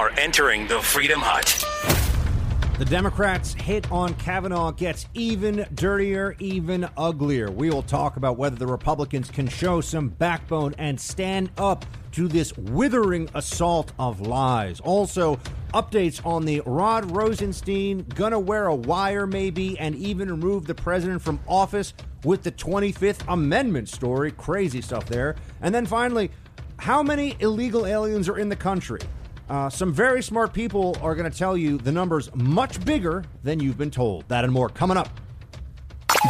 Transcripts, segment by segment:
are entering the Freedom Hut. The Democrats' hit on Kavanaugh gets even dirtier, even uglier. We will talk about whether the Republicans can show some backbone and stand up to this withering assault of lies. Also, updates on the Rod Rosenstein gonna wear a wire maybe and even remove the president from office with the 25th Amendment story. Crazy stuff there. And then finally, how many illegal aliens are in the country? Uh, some very smart people are going to tell you the number's much bigger than you've been told. That and more coming up.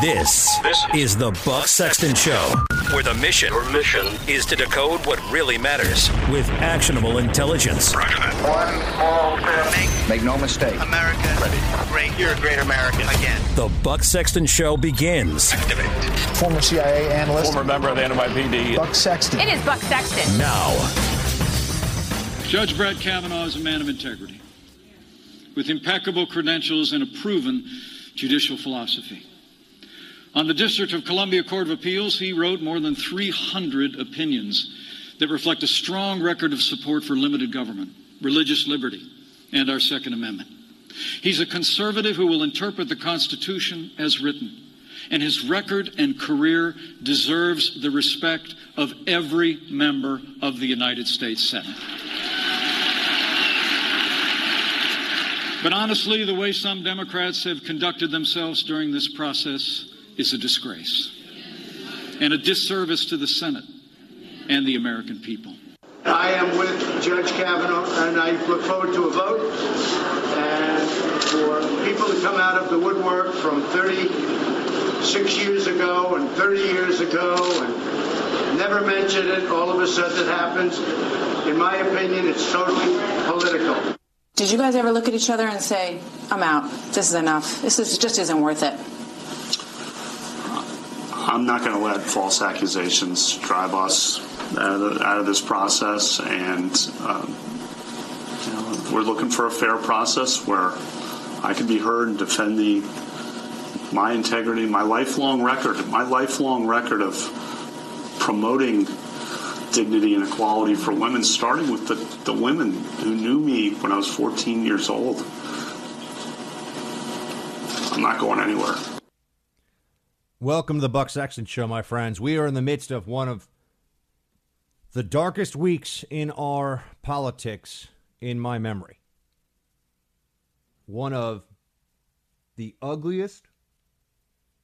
This, this is the Buck Sexton Show, where the mission, Your mission is to decode what really matters with actionable intelligence. One small step. Make, Make no mistake. America Ready. great. You're a great American. Again. The Buck Sexton Show begins. Activate. Former CIA analyst. Former member of the NYPD. Buck Sexton. It is Buck Sexton. Now. Judge Brett Kavanaugh is a man of integrity, with impeccable credentials and a proven judicial philosophy. On the District of Columbia Court of Appeals, he wrote more than 300 opinions that reflect a strong record of support for limited government, religious liberty, and our Second Amendment. He's a conservative who will interpret the Constitution as written, and his record and career deserves the respect of every member of the United States Senate. But honestly, the way some Democrats have conducted themselves during this process is a disgrace and a disservice to the Senate and the American people. I am with Judge Kavanaugh, and I look forward to a vote. And for people to come out of the woodwork from 36 years ago and 30 years ago and never mention it, all of a sudden it happens. In my opinion, it's totally political. Did you guys ever look at each other and say, I'm out. This is enough. This is, just isn't worth it? I'm not going to let false accusations drive us out of, out of this process, and um, you know, we're looking for a fair process where I can be heard and defend the my integrity, my lifelong record, my lifelong record of promoting dignity and equality for women, starting with the, the women who knew me when I was 14 years old. I'm not going anywhere. Welcome to the Buck Sexton Show, my friends. We are in the midst of one of the darkest weeks in our politics in my memory. One of the ugliest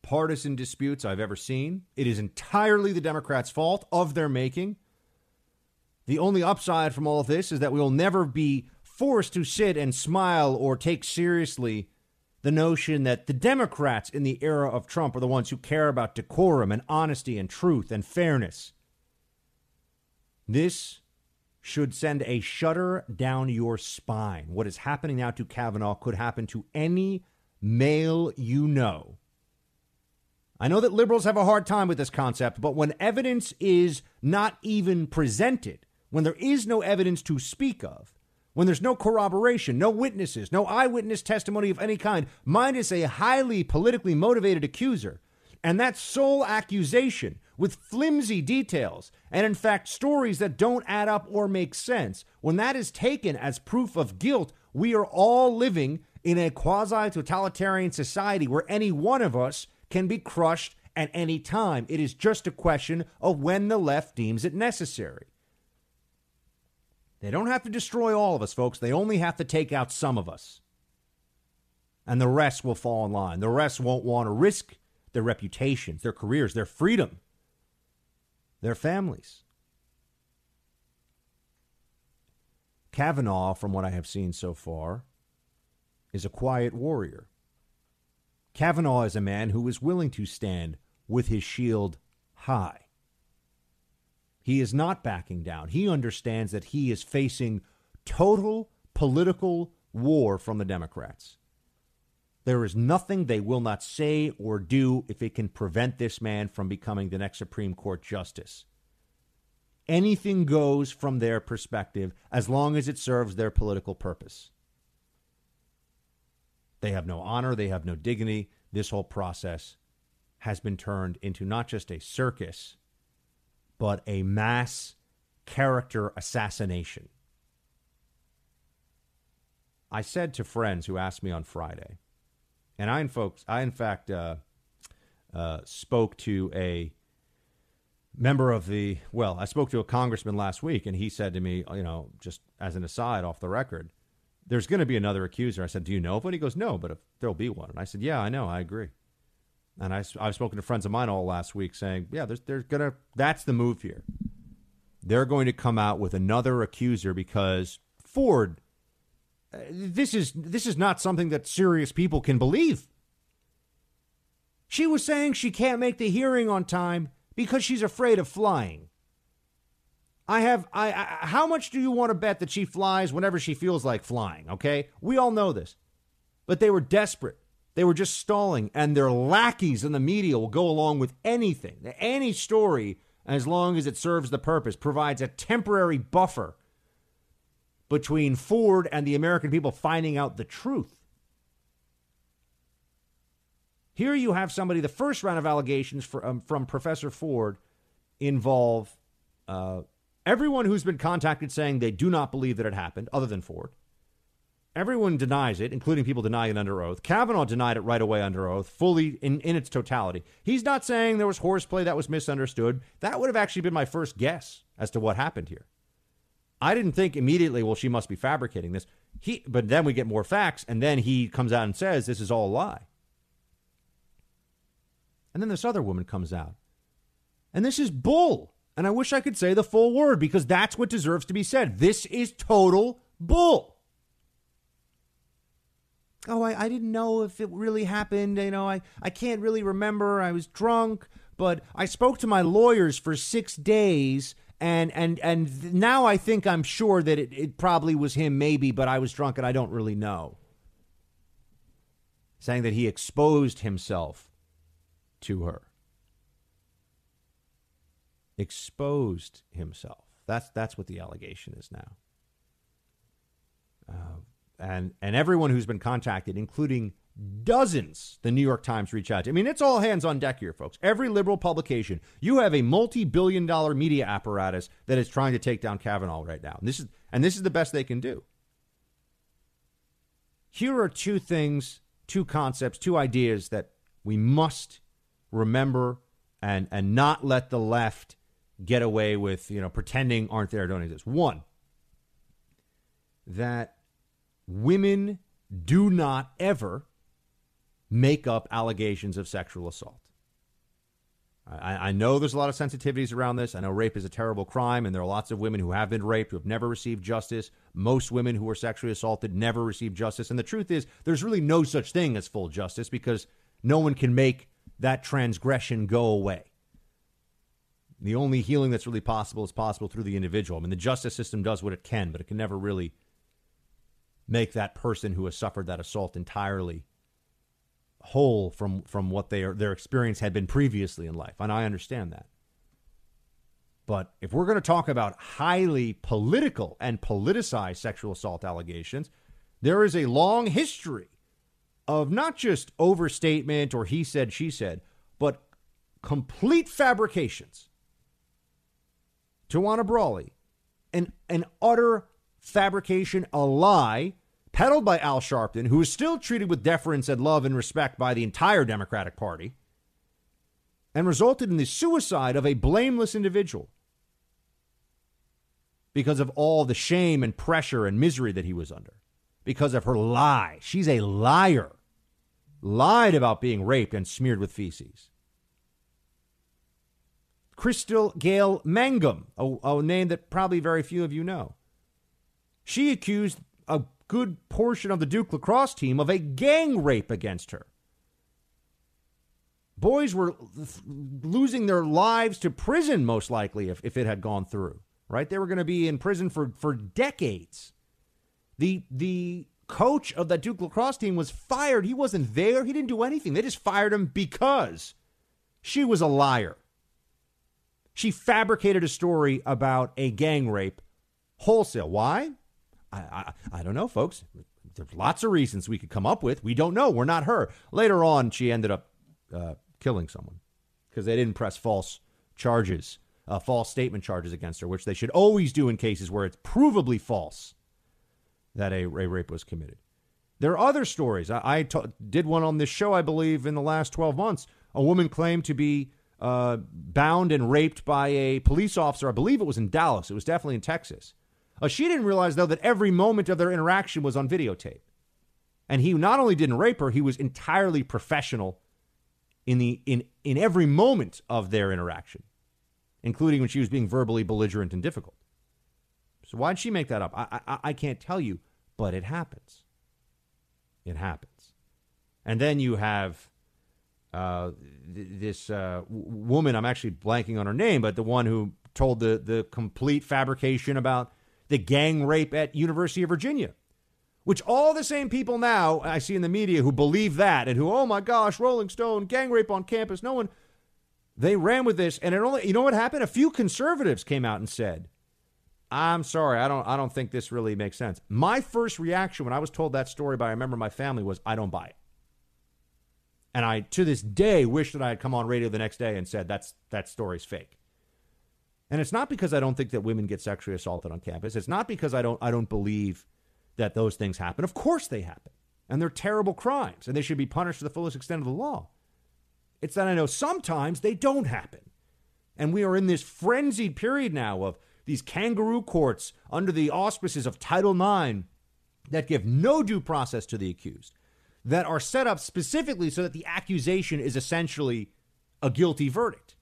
partisan disputes I've ever seen. It is entirely the Democrats' fault of their making. The only upside from all of this is that we will never be forced to sit and smile or take seriously the notion that the Democrats in the era of Trump are the ones who care about decorum and honesty and truth and fairness. This should send a shudder down your spine. What is happening now to Kavanaugh could happen to any male you know. I know that liberals have a hard time with this concept, but when evidence is not even presented, when there is no evidence to speak of, when there's no corroboration, no witnesses, no eyewitness testimony of any kind, minus a highly politically motivated accuser, and that sole accusation with flimsy details and, in fact, stories that don't add up or make sense, when that is taken as proof of guilt, we are all living in a quasi totalitarian society where any one of us can be crushed at any time. It is just a question of when the left deems it necessary. They don't have to destroy all of us, folks. They only have to take out some of us. And the rest will fall in line. The rest won't want to risk their reputations, their careers, their freedom, their families. Kavanaugh, from what I have seen so far, is a quiet warrior. Kavanaugh is a man who is willing to stand with his shield high. He is not backing down. He understands that he is facing total political war from the Democrats. There is nothing they will not say or do if it can prevent this man from becoming the next Supreme Court justice. Anything goes from their perspective as long as it serves their political purpose. They have no honor, they have no dignity. This whole process has been turned into not just a circus, but a mass character assassination. I said to friends who asked me on Friday, and I in folks, I in fact uh, uh, spoke to a member of the well, I spoke to a congressman last week, and he said to me, you know, just as an aside off the record, there's going to be another accuser. I said, do you know of one? He goes, no, but if there'll be one. And I said, yeah, I know, I agree. And I, I've spoken to friends of mine all last week saying, yeah, there's, there's gonna that's the move here. They're going to come out with another accuser because Ford. Uh, this is this is not something that serious people can believe. She was saying she can't make the hearing on time because she's afraid of flying. I have I, I, how much do you want to bet that she flies whenever she feels like flying, okay? We all know this. But they were desperate. They were just stalling and their lackeys in the media will go along with anything. Any story as long as it serves the purpose provides a temporary buffer between Ford and the American people finding out the truth. Here you have somebody, the first round of allegations for, um, from Professor Ford involve uh, everyone who's been contacted saying they do not believe that it happened, other than Ford. Everyone denies it, including people denying it under oath. Kavanaugh denied it right away under oath, fully in, in its totality. He's not saying there was horseplay that was misunderstood. That would have actually been my first guess as to what happened here. I didn't think immediately, well, she must be fabricating this. He, but then we get more facts, and then he comes out and says this is all a lie. And then this other woman comes out. And this is bull. And I wish I could say the full word because that's what deserves to be said. This is total bull. Oh, I, I didn't know if it really happened. You know, I, I can't really remember. I was drunk, but I spoke to my lawyers for six days and and and now I think I'm sure that it, it probably was him, maybe, but I was drunk and I don't really know. Saying that he exposed himself to her. Exposed himself. That's that's what the allegation is now. Uh, and and everyone who's been contacted, including dozens, the New York Times reach out to. I mean, it's all hands on deck here, folks. Every liberal publication, you have a multi-billion-dollar media apparatus that is trying to take down Kavanaugh right now. And this is and this is the best they can do. Here are two things, two concepts, two ideas that we must remember and and not let the left get away with you know pretending aren't there don't exist. One that women do not ever make up allegations of sexual assault. I, I, know there's a lot of sensitivities around this. I know rape is a terrible crime, and there are lots of women who have been raped who have never received justice. Most women who were sexually assaulted never received justice. And the truth is, there's really no such thing as full justice because no one can make that transgression go away. The only healing that's really possible is possible through the individual. I mean, the justice system does what it can, but it can never really make that person who has suffered that assault entirely whole from from what they are, their experience had been previously in life. And I understand that. But if we're going to talk about highly political and politicized sexual assault allegations, there is a long history of not just overstatement or he said, she said, but complete fabrications. Tawana Brawley, an, an utter fabrication, a lie peddled by Al Sharpton, who is still treated with deference and love and respect by the entire Democratic Party, and resulted in the suicide of a blameless individual because of all the shame and pressure and misery that he was under, because of her lie. She's a liar lied about being raped and smeared with feces. Crystal Gail Mangum, a, a, name that probably very few of you know. She accused a good portion of the Duke lacrosse team of a gang rape against her. Boys were losing their lives to prison, most likely, if, if it had gone through, right? They were going to be in prison for, for decades. The, the coach of that Duke lacrosse team was fired. He wasn't there. He didn't do anything. They just fired him because she was a liar. She fabricated a story about a gang rape wholesale. Why? I, I, don't know, folks. There's lots of reasons we could come up with. We don't know. We're not her. Later on, she ended up uh, killing someone because they didn't press false charges, uh, false statement charges against her, which they should always do in cases where it's provably false that a, a rape was committed. There are other stories. I, I t- did one on this show, I believe, in the last 12 months. A woman claimed to be uh, bound and raped by a police officer. I believe it was in Dallas. It was definitely in Texas. Uh, she didn't realize, though, that every moment of their interaction was on videotape. And he not only didn't rape her, he was entirely professional in, the, in, in every moment of their interaction, including when she was being verbally belligerent and difficult. So why'd she make that up? I, I, I can't tell you, but it happens. It happens. And then you have uh, th- this uh, w- woman, I'm actually blanking on her name, but the one who told the, the complete fabrication about the gang rape at University of Virginia, which all the same people now I see in the media who believe that and who, oh my gosh, Rolling Stone, gang rape on campus. No one, they ran with this. And it only, you know what happened? A few conservatives came out and said, I'm sorry, I don't, I don't think this really makes sense. My first reaction when I was told that story by a member of my family was, I don't buy it. And I, to this day, wish that I had come on radio the next day and said that's that story's fake. And it's not because I don't think that women get sexually assaulted on campus. It's not because I don't I don't believe that those things happen. Of course they happen. And they're terrible crimes and they should be punished to the fullest extent of the law. It's that I know sometimes they don't happen. And we are in this frenzied period now of these kangaroo courts under the auspices of Title IX that give no due process to the accused that are set up specifically so that the accusation is essentially a guilty verdict.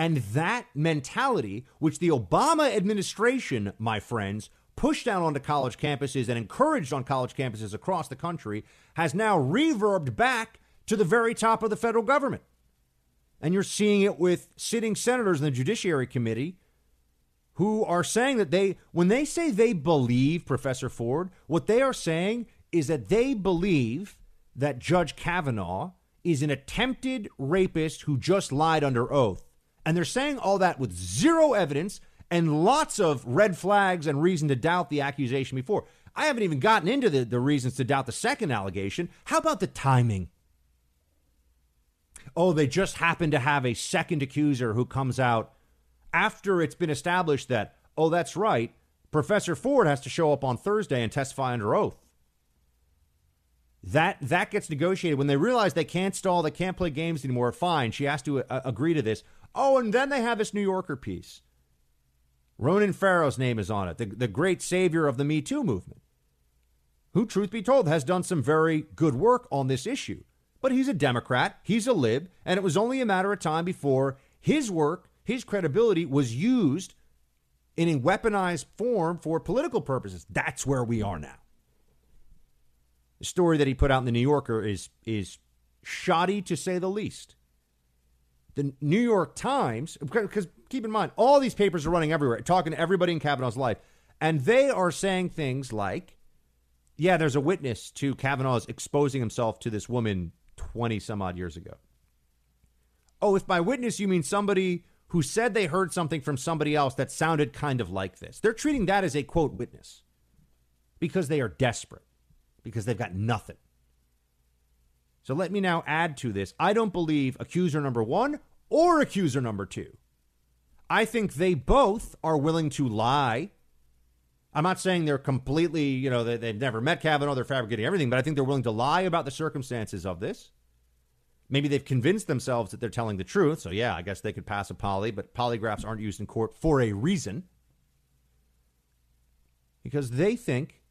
And that mentality, which the Obama administration, my friends, pushed down onto college campuses and encouraged on college campuses across the country, has now reverbed back to the very top of the federal government. And you're seeing it with sitting senators in the Judiciary Committee who are saying that they, when they say they believe Professor Ford, what they are saying is that they believe that Judge Kavanaugh is an attempted rapist who just lied under oath. And they're saying all that with zero evidence and lots of red flags and reason to doubt the accusation before. I haven't even gotten into the, the reasons to doubt the second allegation. How about the timing? Oh, they just happen to have a second accuser who comes out after it's been established that, oh, that's right, Professor Ford has to show up on Thursday and testify under oath. That that gets negotiated when they realize they can't stall, they can't play games anymore. Fine, she has to uh, agree to this. Oh, and then they have this New Yorker piece. Ronan Farrow's name is on it, the, the great savior of the Me Too movement, who, truth be told, has done some very good work on this issue. But he's a Democrat, he's a lib, and it was only a matter of time before his work, his credibility was used in a weaponized form for political purposes. That's where we are now. The story that he put out in the New Yorker is is shoddy to say the least. The New York Times, because keep in mind, all these papers are running everywhere, talking to everybody in Kavanaugh's life, and they are saying things like, "Yeah, there's a witness to Kavanaugh's exposing himself to this woman 20 some odd years ago." Oh, if by witness you mean somebody who said they heard something from somebody else that sounded kind of like this, they're treating that as a quote witness because they are desperate because they've got nothing. So let me now add to this. I don't believe accuser number one or accuser number two. I think they both are willing to lie. I'm not saying they're completely, you know, they, they've never met Kavanaugh, they're fabricating everything, but I think they're willing to lie about the circumstances of this. Maybe they've convinced themselves that they're telling the truth. So, yeah, I guess they could pass a poly, but polygraphs aren't used in court for a reason. Because they think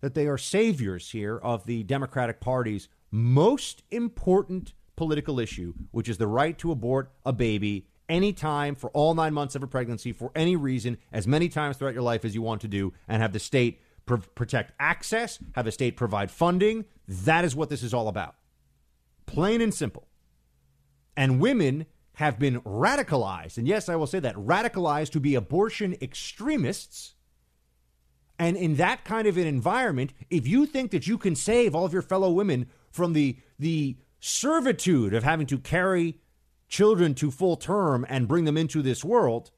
that they are saviors here of the Democratic Party's most important political issue, which is the right to abort a baby anytime for all nine months of a pregnancy for any reason, as many times throughout your life as you want to do, and have the state pr- protect access, have the state provide funding. That is what this is all about. Plain and simple. And women have been radicalized, and yes, I will say that radicalized to be abortion extremists and in that kind of an environment, if you think that you can save all of your fellow women from the the servitude of having to carry children to full term and bring them into this world,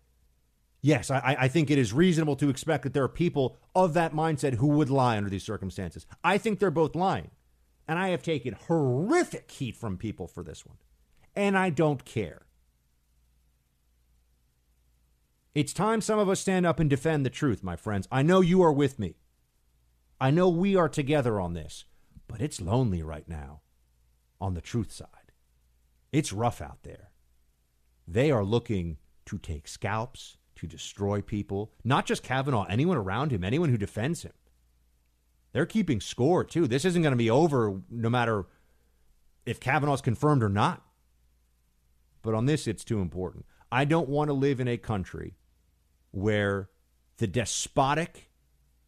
yes, I, I think it is reasonable to expect that there are people of that mindset who would lie under these circumstances. I think they're both lying. And I have taken horrific heat from people for this one. And I don't care. It's time some of us stand up and defend the truth, my friends. I know you are with me. I know we are together on this, but it's lonely right now on the truth side. It's rough out there. They are looking to take scalps, to destroy people, not just Kavanaugh, anyone around him, anyone who defends him. They're keeping score, too. This isn't going to be over no matter if Kavanaugh's confirmed or not. But on this, it's too important. I don't want to live in a country where the despotic,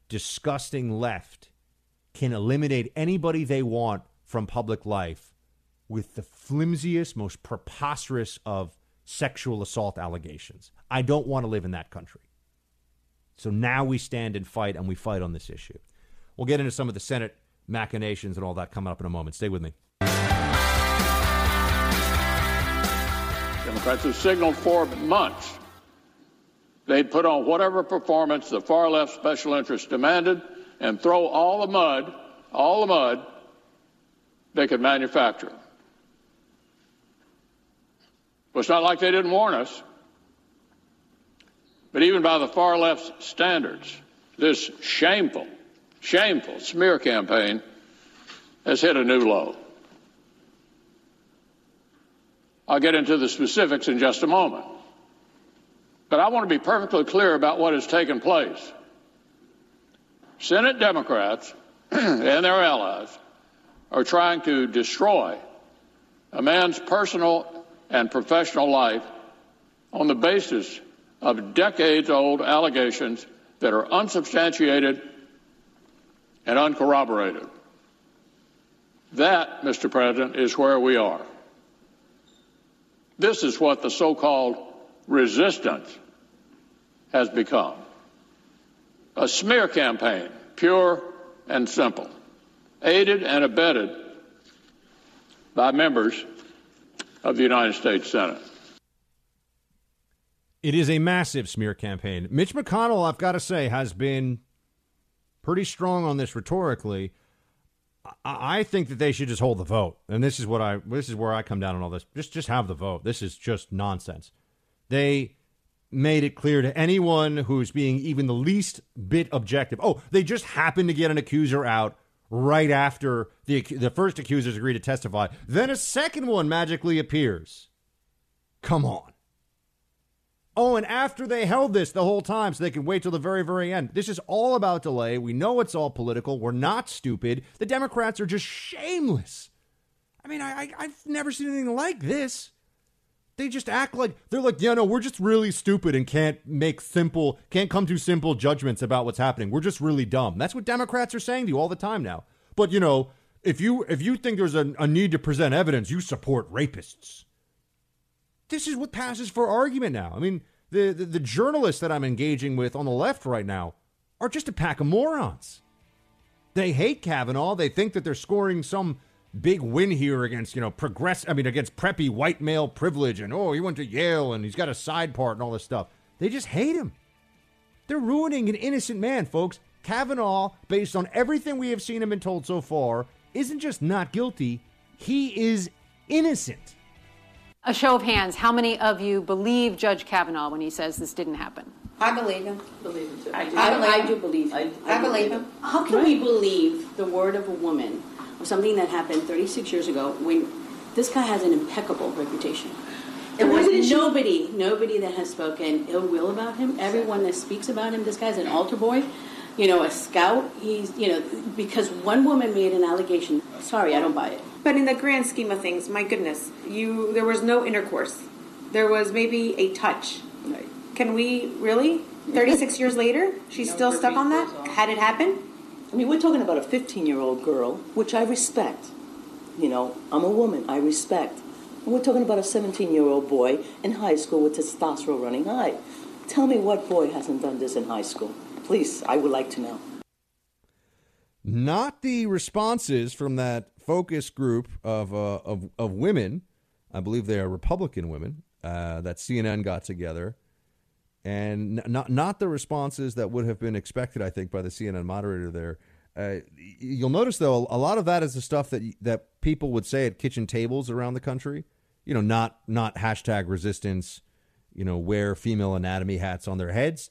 disgusting left can eliminate anybody they want from public life with the flimsiest, most preposterous of sexual assault allegations. I don't want to live in that country. So now we stand and fight, and we fight on this issue. We'll get into some of the Senate machinations and all that coming up in a moment. Stay with me. Democrats have signaled for months they'd put on whatever performance the far left special interests demanded and throw all the mud, all the mud they could manufacture. Well, it's not like they didn't warn us. But even by the far left's standards, this shameful, shameful smear campaign has hit a new low. I'll get into the specifics in just a moment. But I want to be perfectly clear about what has taken place. Senate Democrats and their allies are trying to destroy a man's personal and professional life on the basis of decades old allegations that are unsubstantiated and uncorroborated. That, Mr. President, is where we are. This is what the so called resistance has become a smear campaign, pure and simple, aided and abetted by members of the United States Senate. It is a massive smear campaign. Mitch McConnell, I've got to say, has been pretty strong on this rhetorically. I think that they should just hold the vote, and this is what I this is where I come down on all this. Just just have the vote. This is just nonsense. They made it clear to anyone who's being even the least bit objective. Oh, they just happened to get an accuser out right after the the first accusers agree to testify. Then a second one magically appears. Come on. Oh, and after they held this the whole time so they can wait till the very, very end. This is all about delay. We know it's all political. We're not stupid. The Democrats are just shameless. I mean, I, I, have never seen anything like this. They just act like they're like, yeah, no, we're just really stupid and can't make simple, can't come to simple judgments about what's happening. We're just really dumb. That's what Democrats are saying to you all the time now. But you know, if you if you think there's a, a need to present evidence, you support rapists this is what passes for argument now. I mean, the, the, the journalists that I'm engaging with on the left right now are just a pack of morons. They hate Kavanaugh. They think that they're scoring some big win here against, you know, progress. I mean, against preppy white male privilege, and oh, he went to Yale and he's got a side part and all this stuff. They just hate him. They're ruining an innocent man, folks. Kavanaugh, based on everything we have seen and been told so far, isn't just not guilty, he is innocent. A show of hands, how many of you believe Judge Kavanaugh when he says this didn't happen? I believe him. Believe him too. I, I, I do believe. I, I, I believe him. How can right. we believe the word of a woman of something that happened 36 years ago when this guy has an impeccable reputation? There was nobody, nobody that has spoken ill will about him. Everyone that speaks about him, this guy's an altar boy you know, a scout. He's, you know, because one woman made an allegation. Sorry, I don't buy it. But in the grand scheme of things, my goodness, you there was no intercourse. There was maybe a touch. Right. Can we really? 36 years later, she's no, still stuck on that? Had it happened? I mean, we're talking about a 15 year old girl, which I respect. You know, I'm a woman, I respect. And we're talking about a 17 year old boy in high school with testosterone running high. Tell me what boy hasn't done this in high school? Please, I would like to know. Not the responses from that focus group of, uh, of, of women, I believe they are Republican women, uh, that CNN got together, and not, not the responses that would have been expected, I think, by the CNN moderator there. Uh, you'll notice, though, a lot of that is the stuff that, that people would say at kitchen tables around the country. You know, not, not hashtag resistance, you know, wear female anatomy hats on their heads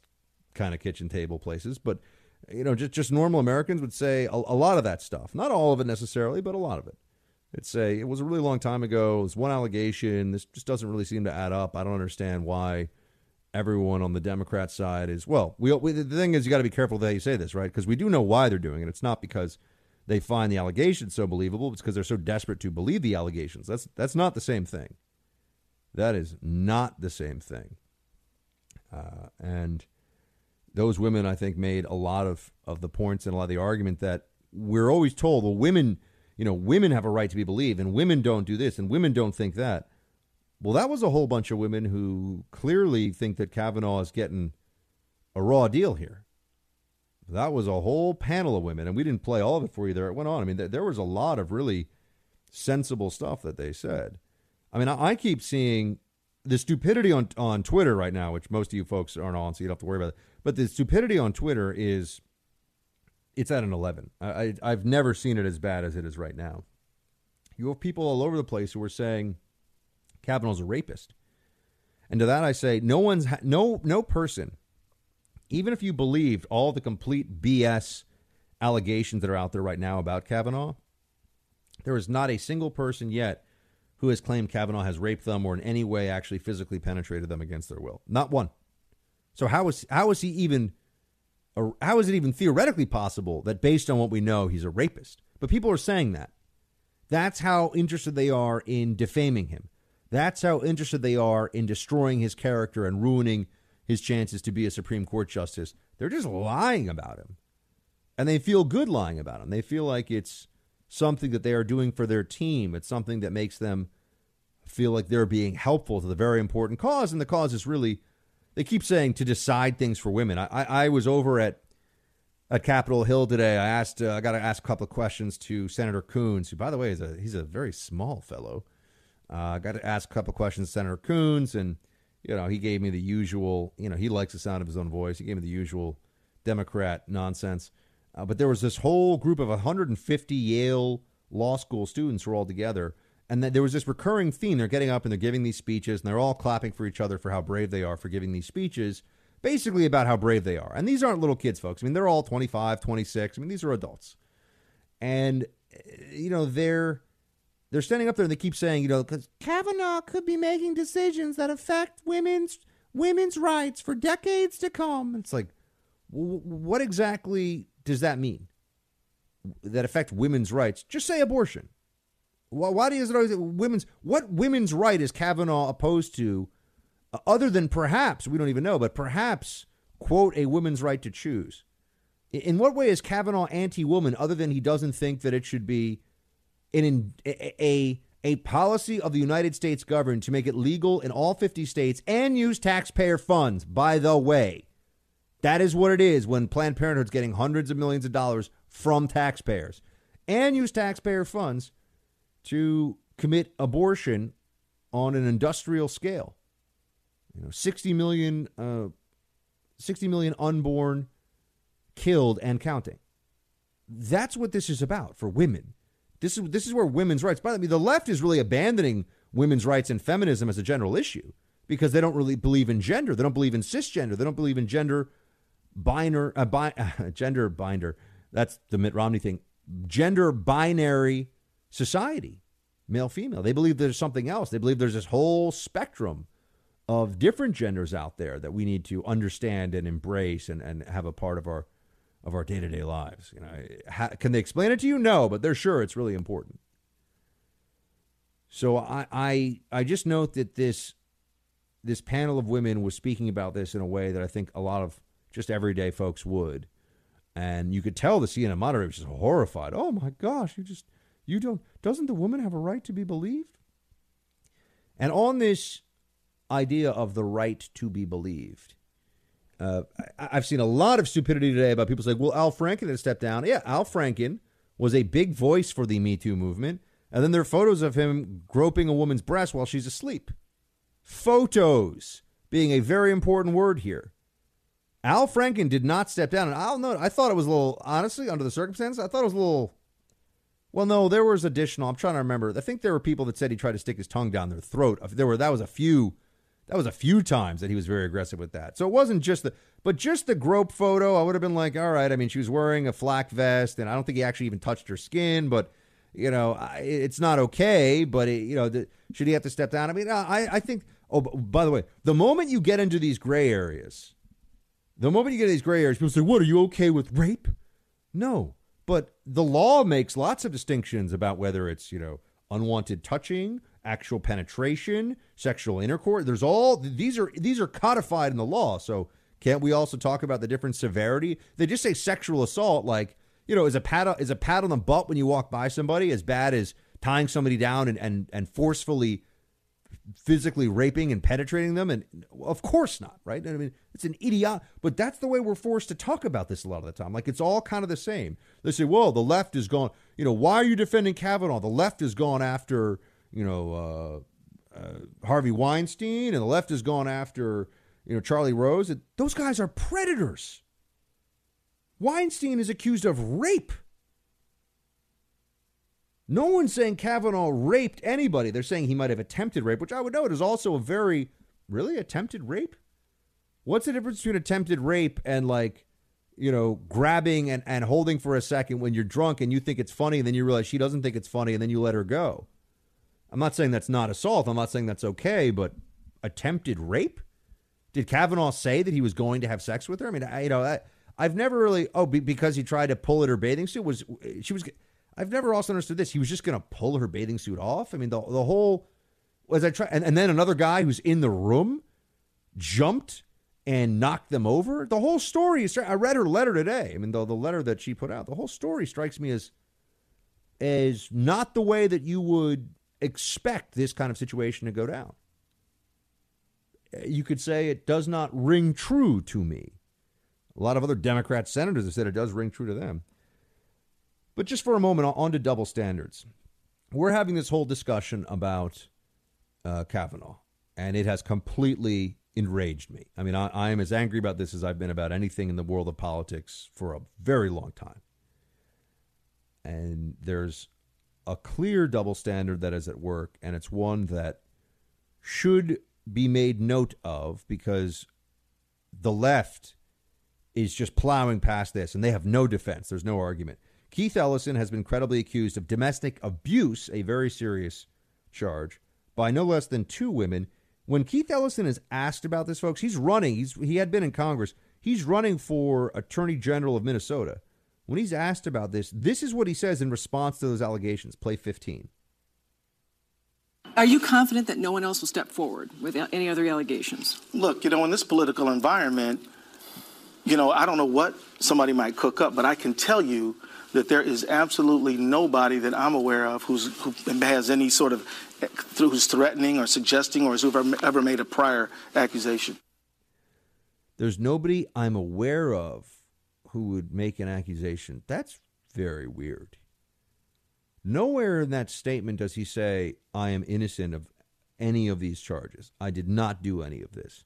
kind of kitchen table places, but you know, just just normal Americans would say a, a lot of that stuff. Not all of it necessarily, but a lot of it. It'd say it was a really long time ago. It was one allegation. This just doesn't really seem to add up. I don't understand why everyone on the Democrat side is well. We, we the thing is, you got to be careful how you say this, right? Because we do know why they're doing it. It's not because they find the allegations so believable. It's because they're so desperate to believe the allegations. That's that's not the same thing. That is not the same thing. Uh, and those women, I think, made a lot of, of the points and a lot of the argument that we're always told, well, women, you know, women have a right to be believed, and women don't do this, and women don't think that. Well, that was a whole bunch of women who clearly think that Kavanaugh is getting a raw deal here. That was a whole panel of women, and we didn't play all of it for you there. It went on. I mean, there was a lot of really sensible stuff that they said. I mean, I keep seeing the stupidity on on Twitter right now, which most of you folks aren't on, so you don't have to worry about it. But the stupidity on Twitter is it's at an eleven. I, I have never seen it as bad as it is right now. You have people all over the place who are saying Kavanaugh's a rapist, and to that I say no one's no no person, even if you believed all the complete BS allegations that are out there right now about Kavanaugh, there is not a single person yet who has claimed Kavanaugh has raped them or in any way actually physically penetrated them against their will. Not one. So how is how is he even or how is it even theoretically possible that based on what we know he's a rapist? But people are saying that. That's how interested they are in defaming him. That's how interested they are in destroying his character and ruining his chances to be a Supreme Court justice. They're just lying about him. And they feel good lying about him. They feel like it's something that they are doing for their team. It's something that makes them feel like they're being helpful to the very important cause. And the cause is really, they keep saying to decide things for women. I, I, I was over at at Capitol Hill today. I asked, uh, I got to ask a couple of questions to Senator Coons, who, by the way, is a he's a very small fellow. Uh, I got to ask a couple questions to Senator Coons, and you know he gave me the usual. You know he likes the sound of his own voice. He gave me the usual Democrat nonsense. Uh, but there was this whole group of 150 Yale law school students who were all together. And there was this recurring theme. They're getting up and they're giving these speeches, and they're all clapping for each other for how brave they are for giving these speeches, basically about how brave they are. And these aren't little kids, folks. I mean, they're all 25, 26. I mean, these are adults. And, you know, they're they're standing up there and they keep saying, you know, because Kavanaugh could be making decisions that affect women's women's rights for decades to come. It's like, what exactly does that mean? That affect women's rights? Just say abortion. Why, why is it always women's? What women's right is Kavanaugh opposed to, uh, other than perhaps we don't even know, but perhaps quote a woman's right to choose? In what way is Kavanaugh anti-woman, other than he doesn't think that it should be an a, a policy of the United States government to make it legal in all 50 states and use taxpayer funds? By the way, that is what it is when Planned Parenthood's getting hundreds of millions of dollars from taxpayers and use taxpayer funds to commit abortion on an industrial scale. You know, 60 million, uh, 60 million unborn killed and counting. That's what this is about for women. This is this is where women's rights. By the way, the left is really abandoning women's rights and feminism as a general issue because they don't really believe in gender. They don't believe in cisgender. They don't believe in gender binder, uh, bi- uh, gender binder. That's the Mitt Romney thing. Gender binary society, male female. They believe there's something else. They believe there's this whole spectrum of different genders out there that we need to understand and embrace and, and have a part of our of our day to day lives. You know, how, can they explain it to you? No, but they're sure it's really important. So I, I I just note that this this panel of women was speaking about this in a way that I think a lot of just everyday folks would. And you could tell the CNN moderator was just horrified. Oh my gosh, you just you don't doesn't the woman have a right to be believed? And on this idea of the right to be believed, uh, I, have seen a lot of stupidity today about people saying, "Well, Al Franken had stepped down." Yeah, Al Franken was a big voice for the Me Too movement, and then there are photos of him groping a woman's breast while she's asleep. Photos being a very important word here. Al Franken did not step down, and I'll note I thought it was a little honestly under the circumstances. I thought it was a little. Well, no, there was additional. I'm trying to remember. I think there were people that said he tried to stick his tongue down their throat. There were that was a few. That was a few times that he was very aggressive with that. So it wasn't just the But just the grope photo, I would have been like, all right. I mean, she was wearing a flak vest, and I don't think he actually even touched her skin. But you know, it's not okay. But it, you know, the, should he have to step down? I mean, uh, I I think. Oh, by the way, the moment you get into these gray areas, the moment you get into these gray areas, people say, "What are you okay with rape?" No, but the law makes lots of distinctions about whether it's you know unwanted touching, actual penetration, sexual intercourse. There's all these are these are codified in the law. So can't we also talk about the different severity? They just say sexual assault, like you know, is a pat is a pat on the butt when you walk by somebody as bad as tying somebody down and and, and forcefully physically raping and penetrating them and of course not right i mean it's an idiot but that's the way we're forced to talk about this a lot of the time like it's all kind of the same they say well the left is gone you know why are you defending kavanaugh the left has gone after you know uh, uh, harvey weinstein and the left has gone after you know charlie rose those guys are predators weinstein is accused of rape no one's saying Kavanaugh raped anybody. They're saying he might have attempted rape, which I would note is also a very, really attempted rape? What's the difference between attempted rape and like, you know, grabbing and, and holding for a second when you're drunk and you think it's funny and then you realize she doesn't think it's funny and then you let her go? I'm not saying that's not assault. I'm not saying that's okay, but attempted rape? Did Kavanaugh say that he was going to have sex with her? I mean, I, you know, I, I've never really. Oh, be, because he tried to pull at her bathing suit was she was I've never also understood this. He was just going to pull her bathing suit off. I mean, the the whole as I try, and, and then another guy who's in the room jumped and knocked them over. The whole story is. I read her letter today. I mean, the the letter that she put out. The whole story strikes me as as not the way that you would expect this kind of situation to go down. You could say it does not ring true to me. A lot of other Democrat senators have said it does ring true to them. But just for a moment, on to double standards. We're having this whole discussion about uh, Kavanaugh, and it has completely enraged me. I mean, I, I am as angry about this as I've been about anything in the world of politics for a very long time. And there's a clear double standard that is at work, and it's one that should be made note of because the left is just plowing past this and they have no defense. There's no argument. Keith Ellison has been credibly accused of domestic abuse, a very serious charge, by no less than two women. When Keith Ellison is asked about this, folks, he's running. He's he had been in Congress. He's running for Attorney General of Minnesota. When he's asked about this, this is what he says in response to those allegations. Play 15. Are you confident that no one else will step forward with any other allegations? Look, you know, in this political environment, you know, I don't know what somebody might cook up, but I can tell you that there is absolutely nobody that I'm aware of who's, who has any sort of who's threatening or suggesting or has ever, ever made a prior accusation. There's nobody I'm aware of who would make an accusation. That's very weird. Nowhere in that statement does he say, I am innocent of any of these charges. I did not do any of this.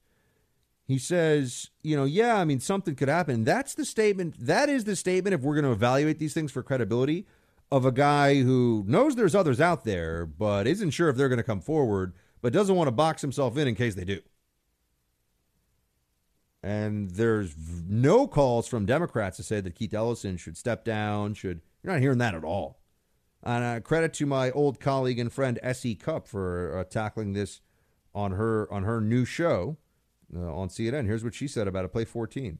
He says, you know, yeah, I mean, something could happen. That's the statement. That is the statement, if we're going to evaluate these things for credibility, of a guy who knows there's others out there, but isn't sure if they're going to come forward, but doesn't want to box himself in in case they do. And there's no calls from Democrats to say that Keith Ellison should step down. Should you're not hearing that at all. And uh, credit to my old colleague and friend S.E. Cupp for uh, tackling this on her on her new show uh, on CNN. Here's what she said about it. Play 14.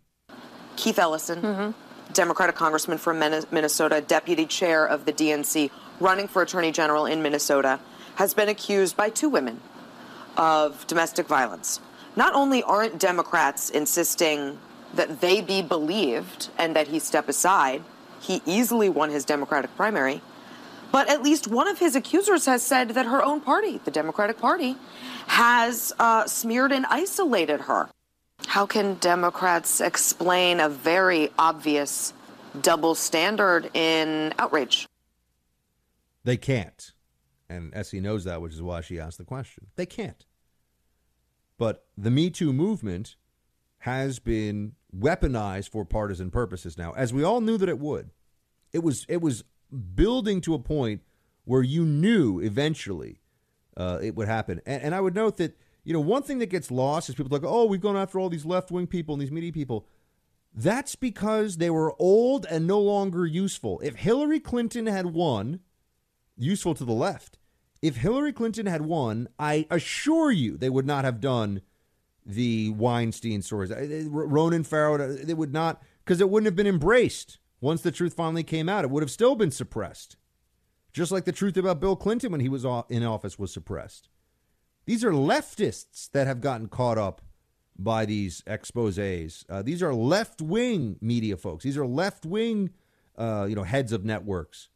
Keith Ellison, mm-hmm. Democratic congressman from Minnesota, deputy chair of the DNC, running for attorney general in Minnesota, has been accused by two women of domestic violence. Not only aren't Democrats insisting that they be believed and that he step aside, he easily won his Democratic primary. But at least one of his accusers has said that her own party, the Democratic Party, has uh, smeared and isolated her. How can Democrats explain a very obvious double standard in outrage? They can't. And S.E. knows that, which is why she asked the question. They can't. But the Me Too movement has been weaponized for partisan purposes now, as we all knew that it would. It was it was building to a point where you knew eventually uh, it would happen. And, and I would note that You know, one thing that gets lost is people like, oh, we've gone after all these left wing people and these media people. That's because they were old and no longer useful. If Hillary Clinton had won, useful to the left, if Hillary Clinton had won, I assure you they would not have done the Weinstein stories. Ronan Farrow, they would not, because it wouldn't have been embraced once the truth finally came out. It would have still been suppressed. Just like the truth about Bill Clinton when he was in office was suppressed. These are leftists that have gotten caught up by these exposes. Uh, these are left wing media folks. These are left wing, uh, you know, heads of networks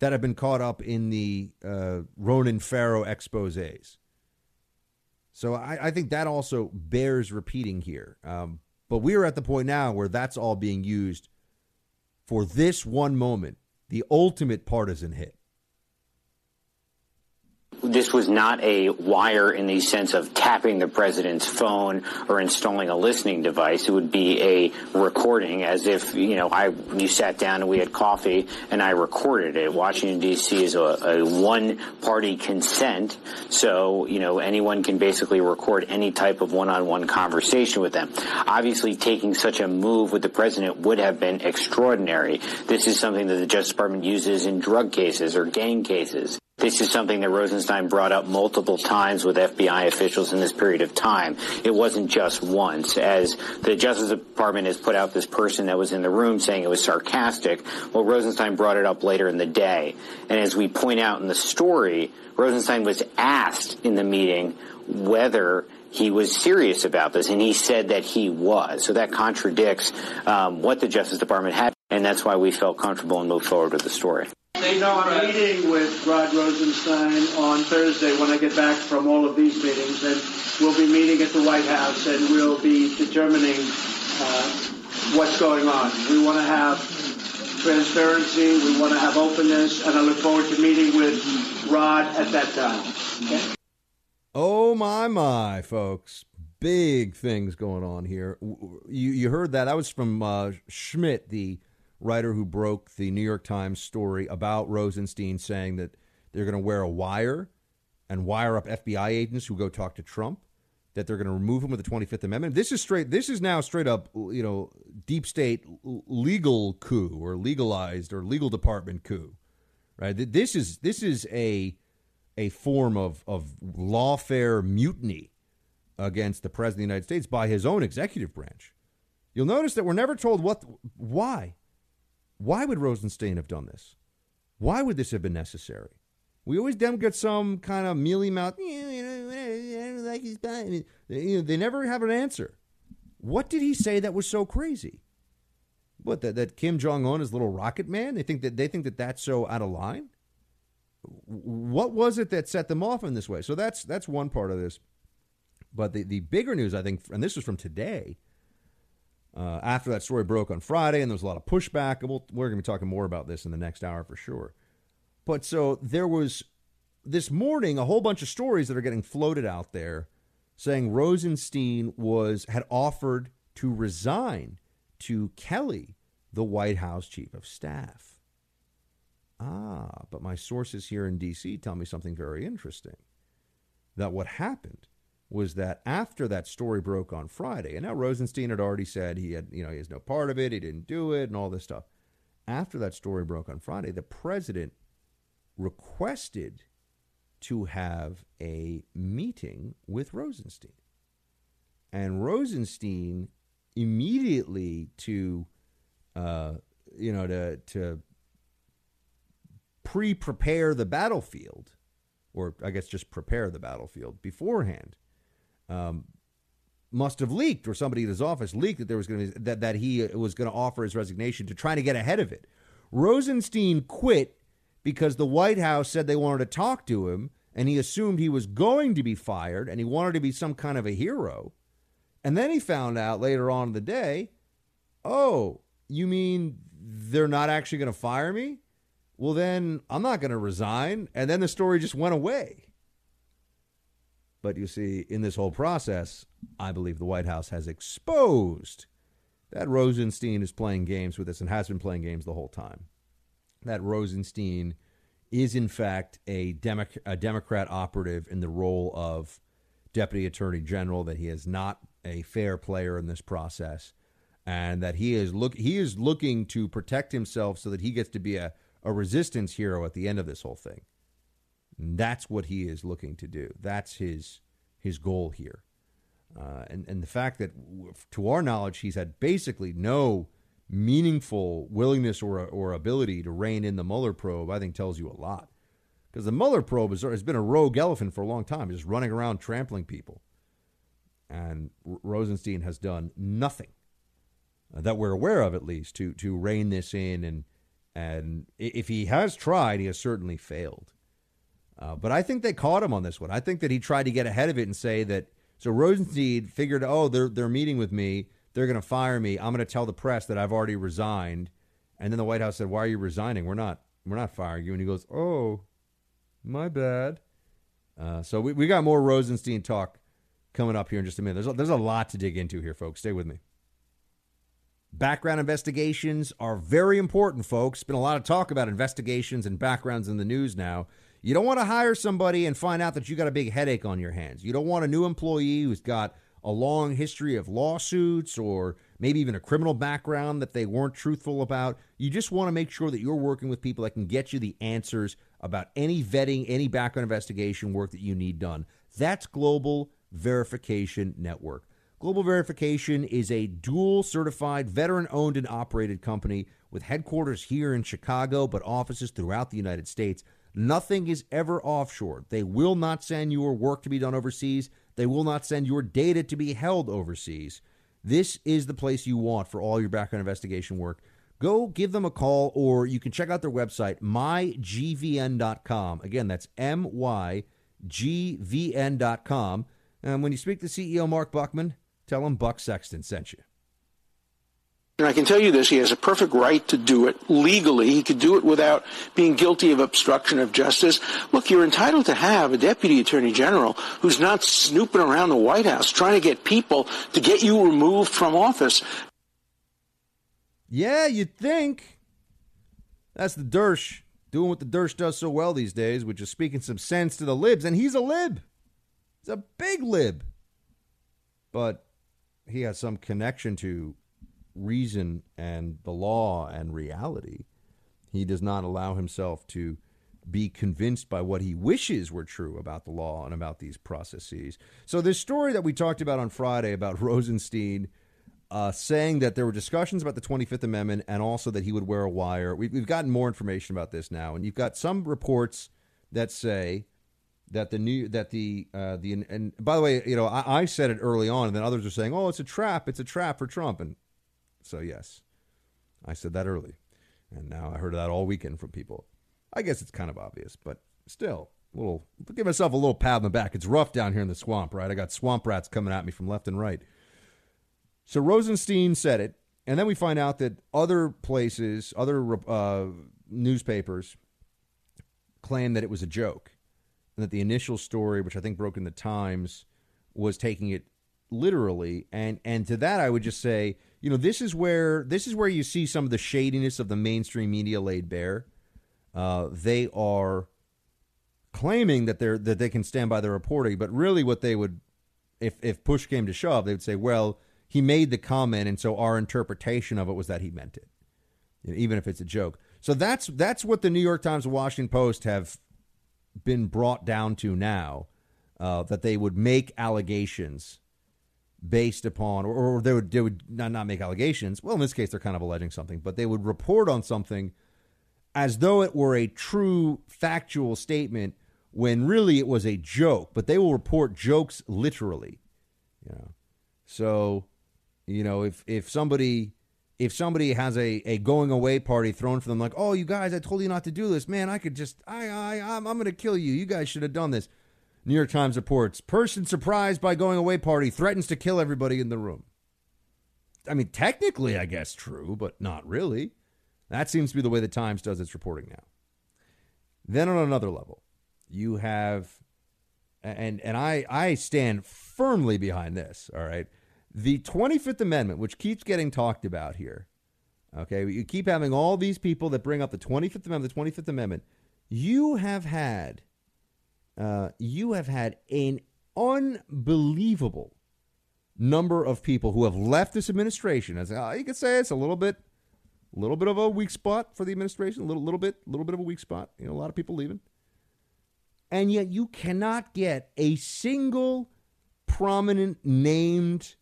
that have been caught up in the uh, Ronan Farrow exposes. So I, I, think that also bears repeating here. Um, but we are at the point now where that's all being used for this one moment, the ultimate partisan hit this was not a wire in the sense of tapping the president's phone or installing a listening device. It would be a recording as if, you know, I, you sat down and we had coffee and I recorded it. Washington DC is a, a one party consent. So, you know, anyone can basically record any type of one-on-one conversation with them. Obviously taking such a move with the president would have been extraordinary. This is something that the Justice Department uses in drug cases or gang cases. This is something that Rosenstein brought up multiple times with FBI officials in this period of time. It wasn't just once. As the Justice Department has put out this person that was in the room saying it was sarcastic, well, Rosenstein brought it up later in the day. And as we point out in the story, Rosenstein was asked in the meeting whether he was serious about this, and he said that he was. So that contradicts um, what the Justice Department had, and that's why we felt comfortable and moved forward with the story. I'm meeting with Rod Rosenstein on Thursday when I get back from all of these meetings, and we'll be meeting at the White House, and we'll be determining uh, what's going on. We want to have transparency, we want to have openness, and I look forward to meeting with Rod at that time. Okay? Oh my my, folks! Big things going on here. You you heard that? That was from uh, Schmidt, the writer who broke the New York Times story about Rosenstein saying that they're going to wear a wire and wire up FBI agents who go talk to Trump, that they're going to remove him with the 25th Amendment. This is straight this is now straight up, you know, deep state legal coup or legalized or legal department coup. Right? This is this is a a form of of lawfare mutiny against the president of the United States by his own executive branch. You'll notice that we're never told what why. Why would Rosenstein have done this? Why would this have been necessary? We always them get some kind of mealy mouth. Like he's they never have an answer. What did he say that was so crazy? What that, that Kim Jong Un is little rocket man? They think that they think that that's so out of line. What was it that set them off in this way? So that's that's one part of this. But the, the bigger news, I think, and this was from today, uh, after that story broke on Friday, and there was a lot of pushback. We're going to be talking more about this in the next hour for sure. But so there was this morning a whole bunch of stories that are getting floated out there saying Rosenstein was had offered to resign to Kelly, the White House chief of staff. Ah, but my sources here in D.C. tell me something very interesting. That what happened was that after that story broke on Friday, and now Rosenstein had already said he had, you know, he has no part of it, he didn't do it, and all this stuff. After that story broke on Friday, the president requested to have a meeting with Rosenstein. And Rosenstein immediately to, uh, you know, to, to pre prepare the battlefield, or I guess just prepare the battlefield beforehand, um, must have leaked, or somebody in his office leaked that there was going to that that he was going to offer his resignation to try to get ahead of it. Rosenstein quit because the White House said they wanted to talk to him, and he assumed he was going to be fired, and he wanted to be some kind of a hero. And then he found out later on in the day, oh, you mean they're not actually going to fire me? Well, then I'm not going to resign. And then the story just went away. But you see, in this whole process, I believe the White House has exposed that Rosenstein is playing games with us and has been playing games the whole time. That Rosenstein is, in fact, a, Demo- a Democrat operative in the role of deputy attorney general, that he is not a fair player in this process, and that he is look he is looking to protect himself so that he gets to be a, a resistance hero at the end of this whole thing. That's what he is looking to do. That's his his goal here. Uh, and and the fact that, to our knowledge, he's had basically no meaningful willingness or or ability to rein in the Mueller probe, I think, tells you a lot. Because the Mueller probe has, has been a rogue elephant for a long time, just running around trampling people. And R- Rosenstein has done nothing uh, that we're aware of, at least, to to rein this in. And and if he has tried, he has certainly failed. Uh, but I think they caught him on this one. I think that he tried to get ahead of it and say that. So Rosenstein figured, oh, they're they're meeting with me. They're going to fire me. I'm going to tell the press that I've already resigned. And then the White House said, "Why are you resigning? We're not we're not firing you." And he goes, "Oh, my bad." Uh, so we, we got more Rosenstein talk coming up here in just a minute. There's a, there's a lot to dig into here, folks. Stay with me. Background investigations are very important, folks. Been a lot of talk about investigations and backgrounds in the news now. You don't want to hire somebody and find out that you got a big headache on your hands. You don't want a new employee who's got a long history of lawsuits or maybe even a criminal background that they weren't truthful about. You just want to make sure that you're working with people that can get you the answers about any vetting, any background investigation work that you need done. That's Global Verification Network. Global Verification is a dual certified, veteran owned and operated company with headquarters here in Chicago, but offices throughout the United States. Nothing is ever offshore. They will not send your work to be done overseas. They will not send your data to be held overseas. This is the place you want for all your background investigation work. Go give them a call or you can check out their website, mygvn.com. Again, that's M Y G V N.com. And when you speak to CEO Mark Buckman, tell him Buck Sexton sent you. And I can tell you this, he has a perfect right to do it legally. He could do it without being guilty of obstruction of justice. Look, you're entitled to have a deputy attorney general who's not snooping around the White House trying to get people to get you removed from office. Yeah, you'd think. That's the Dersh doing what the Dersh does so well these days, which is speaking some sense to the libs. And he's a lib. He's a big lib. But he has some connection to reason and the law and reality. He does not allow himself to be convinced by what he wishes were true about the law and about these processes. So, this story that we talked about on Friday about Rosenstein uh, saying that there were discussions about the 25th Amendment and also that he would wear a wire, we've, we've gotten more information about this now. And you've got some reports that say that the new that the uh, the and by the way, you know, I, I, said it early on, and then others are saying, "Oh, it's a trap! It's a trap for Trump." And so, yes, I said that early. And now I heard that all weekend from people. I guess it's kind of obvious, but still, little give myself a little pat on the back. It's rough down here in the swamp, right? I got swamp rats coming at me from left and right. So Rosenstein said it, and then we find out that other places, other uh, newspapers, claim that it was a joke, and that the initial story, which I think broke in the Times, was taking it literally. And and to that, I would just say you know, this is where this is where you see some of the shadiness of the mainstream media laid bare. Uh, they are claiming that they're that they can stand by their reporting, but really, what they would, if if push came to shove, they would say, "Well, he made the comment, and so our interpretation of it was that he meant it, you know, even if it's a joke." So that's that's what the New York Times and Washington Post have been brought down to now, uh, that they would make allegations based upon, or, or they would they would not, not make allegations. Well, in this case, they're kind of alleging something, but they would report on something as though it were a true factual statement when really it was a joke. But they will report jokes literally, you know. So, you know, if if somebody if somebody has a, a going away party thrown for them, like, oh, you guys, I told you not to do this, man, I could just, I, I, I'm, I'm going to kill you. You guys should have done this. New York Times reports person surprised by going away party threatens to kill everybody in the room. I mean, technically, I guess true, but not really. That seems to be the way the Times does its reporting now. Then on another level, you have, and and I I stand firmly behind this. All right, the Twenty Fifth Amendment, which keeps getting talked about here. Okay, you keep having all these people that bring up the Twenty Fifth Amendment, the Twenty Fifth Amendment. You have had uh, you have had an unbelievable number of people who have left this administration. As uh, you could say, it's a little bit, a little bit of a weak spot for the administration. A little, little bit, little bit of a weak spot. You know, a lot of people leaving, and yet you cannot get a single prominent named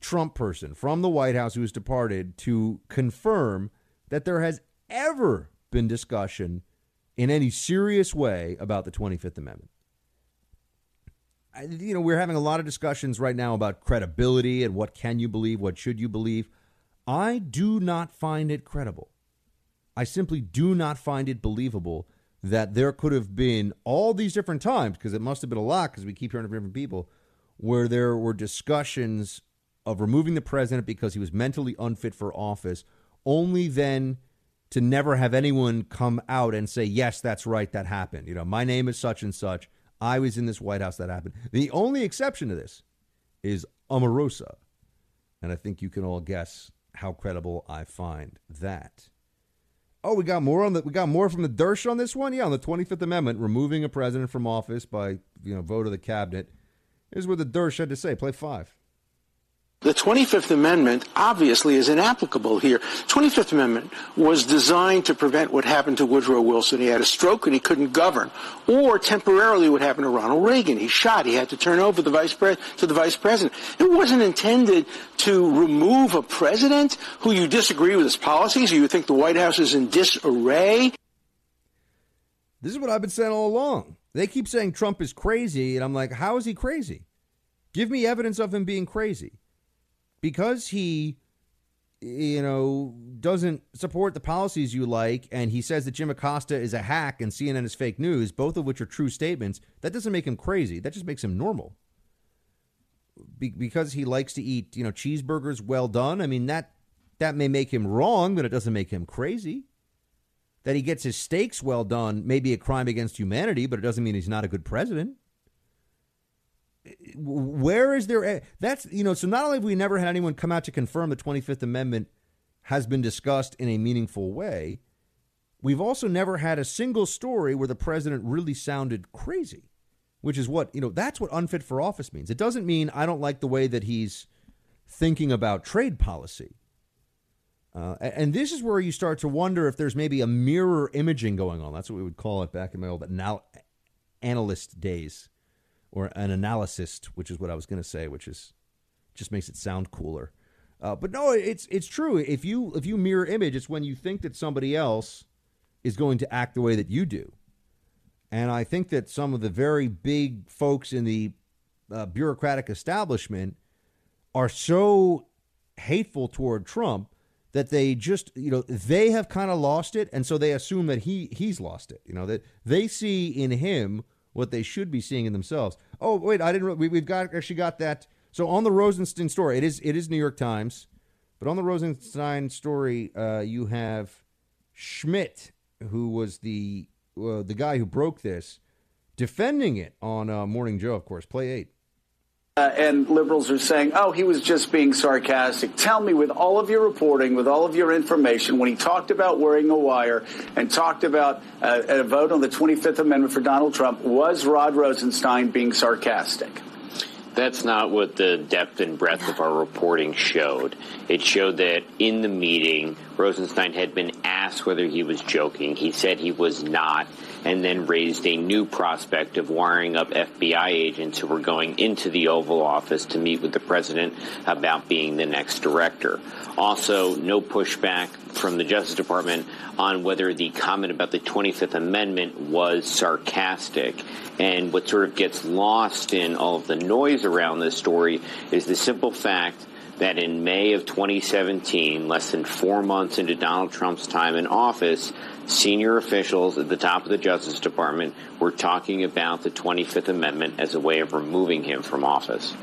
Trump person from the White House who has departed to confirm that there has ever been discussion in any serious way about the 25th Amendment. You know, we're having a lot of discussions right now about credibility and what can you believe, what should you believe. I do not find it credible. I simply do not find it believable that there could have been all these different times, because it must have been a lot, because we keep hearing from different people, where there were discussions of removing the president because he was mentally unfit for office, only then to never have anyone come out and say, yes, that's right, that happened. You know, my name is such and such. I was in this White House, that happened. The only exception to this is Omarosa. And I think you can all guess how credible I find that. Oh, we got more on the we got more from the Dersh on this one. Yeah, on the Twenty Fifth Amendment, removing a president from office by you know vote of the cabinet. Here's what the Dersh had to say. Play five. The 25th Amendment obviously is inapplicable here. 25th Amendment was designed to prevent what happened to Woodrow Wilson. He had a stroke and he couldn't govern. Or temporarily what happened to Ronald Reagan. He shot. He had to turn over the vice pre- to the vice president. It wasn't intended to remove a president who you disagree with his policies or you think the White House is in disarray. This is what I've been saying all along. They keep saying Trump is crazy, and I'm like, how is he crazy? Give me evidence of him being crazy because he you know doesn't support the policies you like and he says that Jim Acosta is a hack and CNN is fake news both of which are true statements that doesn't make him crazy. That just makes him normal. Be- because he likes to eat you know cheeseburgers well done I mean that that may make him wrong but it doesn't make him crazy. That he gets his steaks well done may be a crime against humanity but it doesn't mean he's not a good president where is there a, that's you know so not only have we never had anyone come out to confirm the 25th amendment has been discussed in a meaningful way we've also never had a single story where the president really sounded crazy which is what you know that's what unfit for office means. It doesn't mean i don't like the way that he's thinking about trade policy. Uh, and this is where you start to wonder if there's maybe a mirror imaging going on. That's what we would call it back in my old anal- analyst days or an analyst, which is what I was going to say, which is just makes it sound cooler. Uh, but no, it's it's true. If you if you mirror image, it's when you think that somebody else is going to act the way that you do. And I think that some of the very big folks in the uh, bureaucratic establishment are so hateful toward Trump that they just you know they have kind of lost it, and so they assume that he he's lost it. You know that they see in him what they should be seeing in themselves. Oh, wait, I didn't. We, we've got actually got that. So on the Rosenstein story, it is it is New York Times, but on the Rosenstein story, uh, you have Schmidt, who was the uh, the guy who broke this, defending it on uh, Morning Joe. Of course, play eight. Uh, and liberals are saying, oh, he was just being sarcastic. Tell me, with all of your reporting, with all of your information, when he talked about wearing a wire and talked about uh, a vote on the 25th Amendment for Donald Trump, was Rod Rosenstein being sarcastic? That's not what the depth and breadth of our reporting showed. It showed that in the meeting, Rosenstein had been asked whether he was joking. He said he was not and then raised a new prospect of wiring up FBI agents who were going into the Oval Office to meet with the president about being the next director. Also, no pushback from the Justice Department on whether the comment about the 25th Amendment was sarcastic. And what sort of gets lost in all of the noise around this story is the simple fact that in May of 2017, less than four months into Donald Trump's time in office, senior officials at the top of the Justice Department were talking about the 25th Amendment as a way of removing him from office.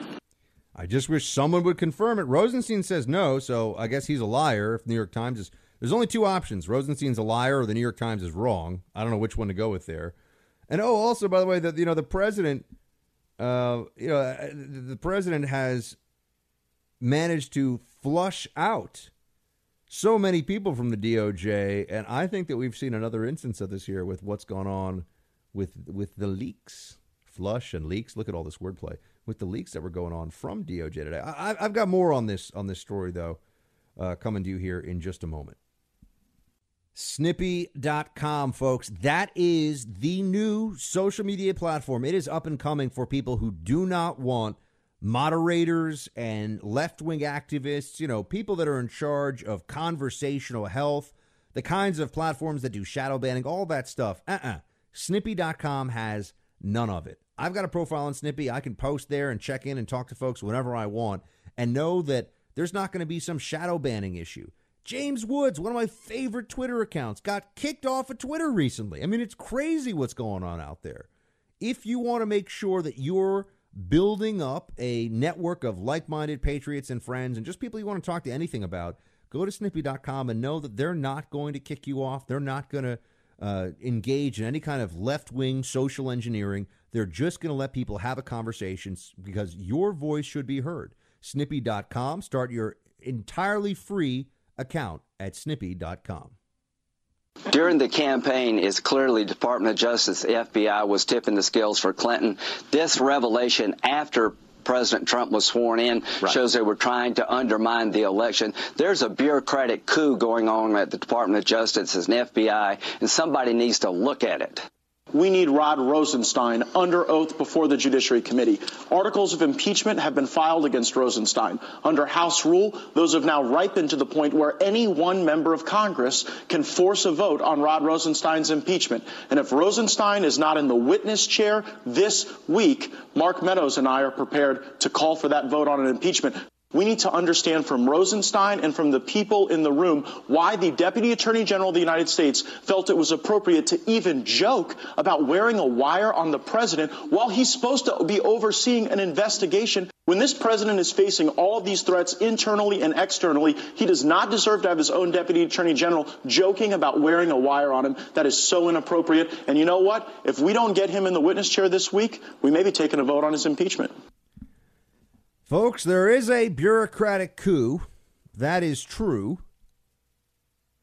I just wish someone would confirm it. Rosenstein says no, so I guess he's a liar. If New York Times is, there's only two options: Rosenstein's a liar, or the New York Times is wrong. I don't know which one to go with there. And oh, also by the way, that you know the president, uh, you know, uh, the president has managed to flush out so many people from the DOJ, and I think that we've seen another instance of this here with what's gone on with with the leaks flush and leaks. Look at all this wordplay with the leaks that were going on from DOJ today. I, have got more on this on this story though, uh, coming to you here in just a moment. Snippy.com, folks. That is the new social media platform. It is up and coming for people who do not want moderators and left wing activists, you know, people that are in charge of conversational health, the kinds of platforms that do shadow banning, all that stuff. Uh uh-uh. uh. Snippy.com has none of it. I've got a profile on Snippy. I can post there and check in and talk to folks whenever I want and know that there's not going to be some shadow banning issue. James Woods, one of my favorite Twitter accounts, got kicked off of Twitter recently. I mean, it's crazy what's going on out there. If you want to make sure that you're building up a network of like minded patriots and friends and just people you want to talk to anything about, go to snippy.com and know that they're not going to kick you off. They're not going to uh, engage in any kind of left wing social engineering. They're just going to let people have a conversation because your voice should be heard. Snippy.com. Start your entirely free account at snippy.com. During the campaign, it's clearly Department of Justice, the FBI was tipping the scales for Clinton. This revelation after President Trump was sworn in right. shows they were trying to undermine the election. There's a bureaucratic coup going on at the Department of Justice and FBI, and somebody needs to look at it we need Rod Rosenstein under oath before the Judiciary Committee. Articles of impeachment have been filed against Rosenstein. Under House rule, those have now ripened to the point where any one member of Congress can force a vote on Rod Rosenstein's impeachment. And if Rosenstein is not in the witness chair this week, Mark Meadows and I are prepared to call for that vote on an impeachment. We need to understand from Rosenstein and from the people in the room why the Deputy Attorney General of the United States felt it was appropriate to even joke about wearing a wire on the president while he's supposed to be overseeing an investigation. When this president is facing all of these threats internally and externally, he does not deserve to have his own Deputy Attorney General joking about wearing a wire on him. That is so inappropriate. And you know what? If we don't get him in the witness chair this week, we may be taking a vote on his impeachment. Folks, there is a bureaucratic coup. That is true.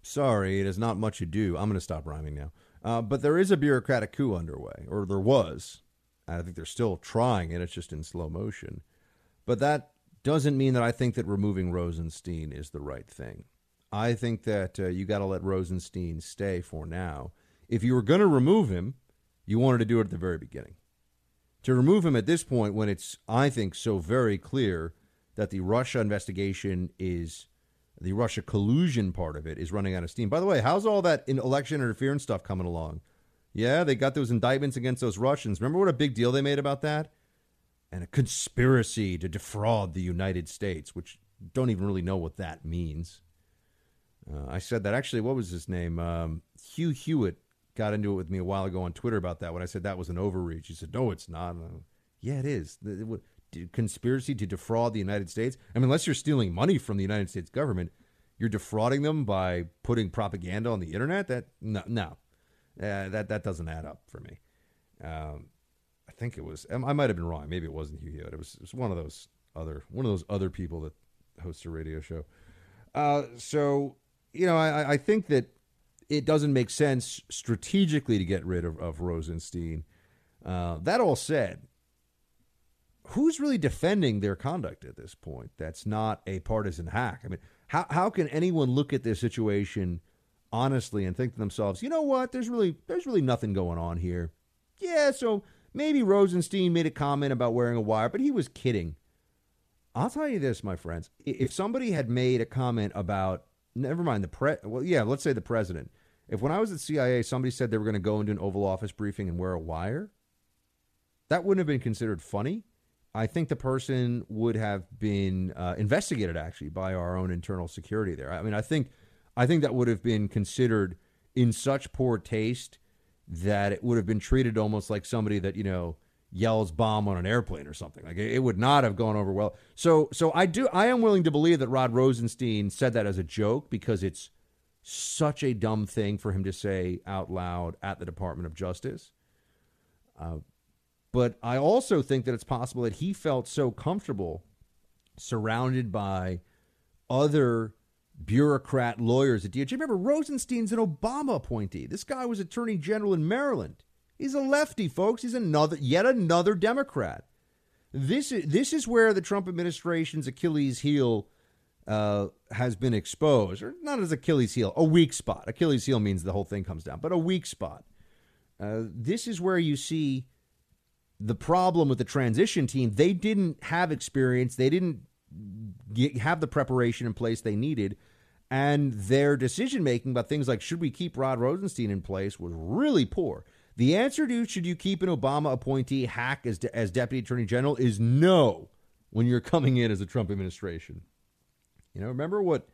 Sorry, it is not much ado. I'm going to stop rhyming now. Uh, but there is a bureaucratic coup underway, or there was. I think they're still trying it. It's just in slow motion. But that doesn't mean that I think that removing Rosenstein is the right thing. I think that uh, you got to let Rosenstein stay for now. If you were going to remove him, you wanted to do it at the very beginning to remove him at this point when it's, I think, so very clear that the Russia investigation is the Russia collusion part of it is running out of steam. By the way, how's all that election interference stuff coming along? Yeah, they got those indictments against those Russians. Remember what a big deal they made about that? And a conspiracy to defraud the United States, which don't even really know what that means. Uh, I said that actually. What was his name? Um, Hugh Hewitt got into it with me a while ago on Twitter about that when I said that was an overreach. He said, "No, it's not." yeah, it is. The, conspiracy to defraud the United States. I mean, unless you're stealing money from the United States government, you're defrauding them by putting propaganda on the internet. That no, no, uh, that that doesn't add up for me. Um, I think it was. I might have been wrong. Maybe it wasn't Hugh Hewitt. It was, it was one of those other one of those other people that hosts a radio show. Uh, so you know, I, I think that it doesn't make sense strategically to get rid of, of Rosenstein. Uh, that all said, who's really defending their conduct at this point? That's not a partisan hack. I mean, how how can anyone look at this situation honestly and think to themselves, you know what? There's really there's really nothing going on here. Yeah, so maybe Rosenstein made a comment about wearing a wire, but he was kidding. I'll tell you this, my friends. If somebody had made a comment about, never mind the pre, well, yeah, let's say the president, if when I was at CIA, somebody said they were going to go into an Oval Office briefing and wear a wire, that wouldn't have been considered funny. I think the person would have been uh, investigated actually by our own internal security there. I mean, I think, I think that would have been considered in such poor taste that it would have been treated almost like somebody that you know yells bomb on an airplane or something. Like it would not have gone over well. So, so I do. I am willing to believe that Rod Rosenstein said that as a joke because it's such a dumb thing for him to say out loud at the Department of Justice. Uh, but I also think that it's possible that he felt so comfortable surrounded by other bureaucrat lawyers at DOJ. Remember, Rosenstein's an Obama appointee. This guy was Attorney General in Maryland. He's a lefty, folks. He's another yet another Democrat. This is this is where the Trump administration's Achilles heel uh, has been exposed, or not as Achilles heel, a weak spot. Achilles heel means the whole thing comes down, but a weak spot. Uh, this is where you see the problem with the transition team. They didn't have experience. They didn't get, have the preparation in place they needed. And their decision making about things like should we keep Rod Rosenstein in place was really poor. The answer to should you keep an Obama appointee hack as, de- as deputy attorney general is no when you're coming in as a Trump administration. You know, remember what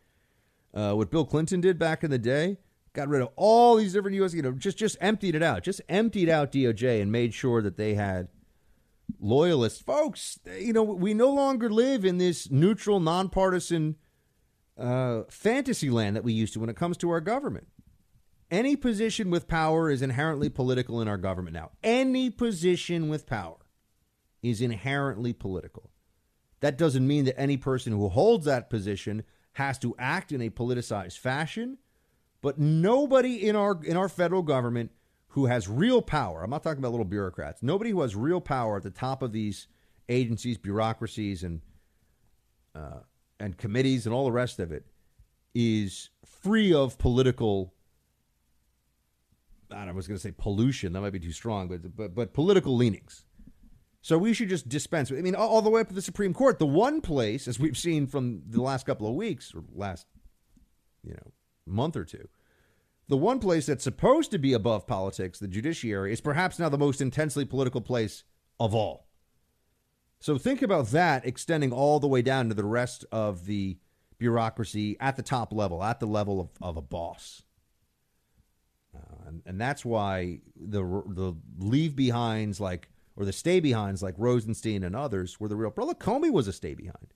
uh, what Bill Clinton did back in the day? Got rid of all these different U.S. You know, just just emptied it out, just emptied out DOJ and made sure that they had loyalists, folks. You know, we no longer live in this neutral, nonpartisan uh, fantasy land that we used to when it comes to our government. Any position with power is inherently political in our government now. Any position with power is inherently political. That doesn't mean that any person who holds that position has to act in a politicized fashion, but nobody in our in our federal government who has real power, I'm not talking about little bureaucrats, nobody who has real power at the top of these agencies, bureaucracies and uh, and committees and all the rest of it is free of political I, know, I was going to say pollution. That might be too strong, but but but political leanings. So we should just dispense. with. I mean, all, all, the way up to the Supreme Court. The one place, as we've seen from the last couple of weeks or last, you know, month or two, the one place that's supposed to be above politics, the judiciary, is perhaps now the most intensely political place of all. So think about that extending all the way down to the rest of the bureaucracy at the top level, at the level of, of a boss. Uh, and, and that's why the the leave behinds like or the stay behinds like Rosenstein and others were the real. Brother Comey was a stay behind.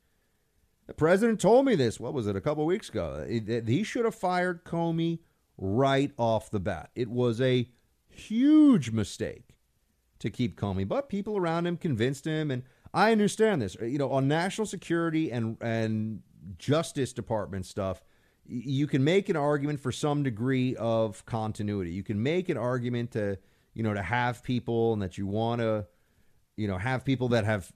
The president told me this. What was it? A couple weeks ago. He should have fired Comey right off the bat. It was a huge mistake to keep Comey, but people around him convinced him, and I understand this. You know, on national security and and Justice Department stuff, you can make an argument for some degree of continuity. You can make an argument to, you know, to have people and that you want to, you know, have people that have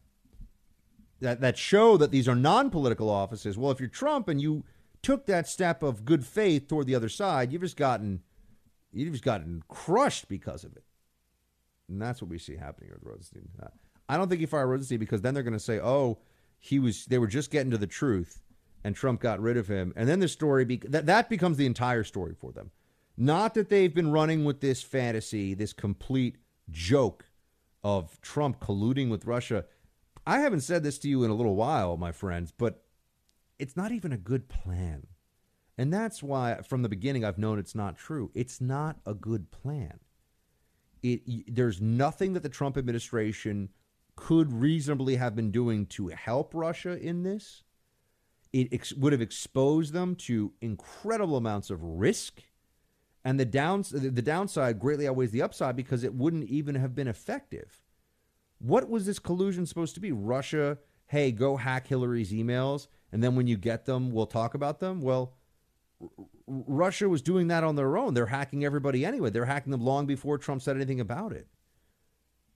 that that show that these are non-political offices. Well, if you're Trump and you took that step of good faith toward the other side, you've just gotten you've just gotten crushed because of it. And that's what we see happening with Rosenstein. Uh, I don't think he fired Rosenstein because then they're going to say, "Oh, he was they were just getting to the truth." and Trump got rid of him. And then the story be- that that becomes the entire story for them. Not that they've been running with this fantasy, this complete joke of Trump colluding with Russia. I haven't said this to you in a little while, my friends, but it's not even a good plan. And that's why from the beginning I've known it's not true. It's not a good plan. It, there's nothing that the Trump administration could reasonably have been doing to help Russia in this it ex- would have exposed them to incredible amounts of risk. And the, downs- the downside greatly outweighs the upside because it wouldn't even have been effective. What was this collusion supposed to be? Russia, hey, go hack Hillary's emails, and then when you get them, we'll talk about them? Well, R- Russia was doing that on their own. They're hacking everybody anyway. They're hacking them long before Trump said anything about it.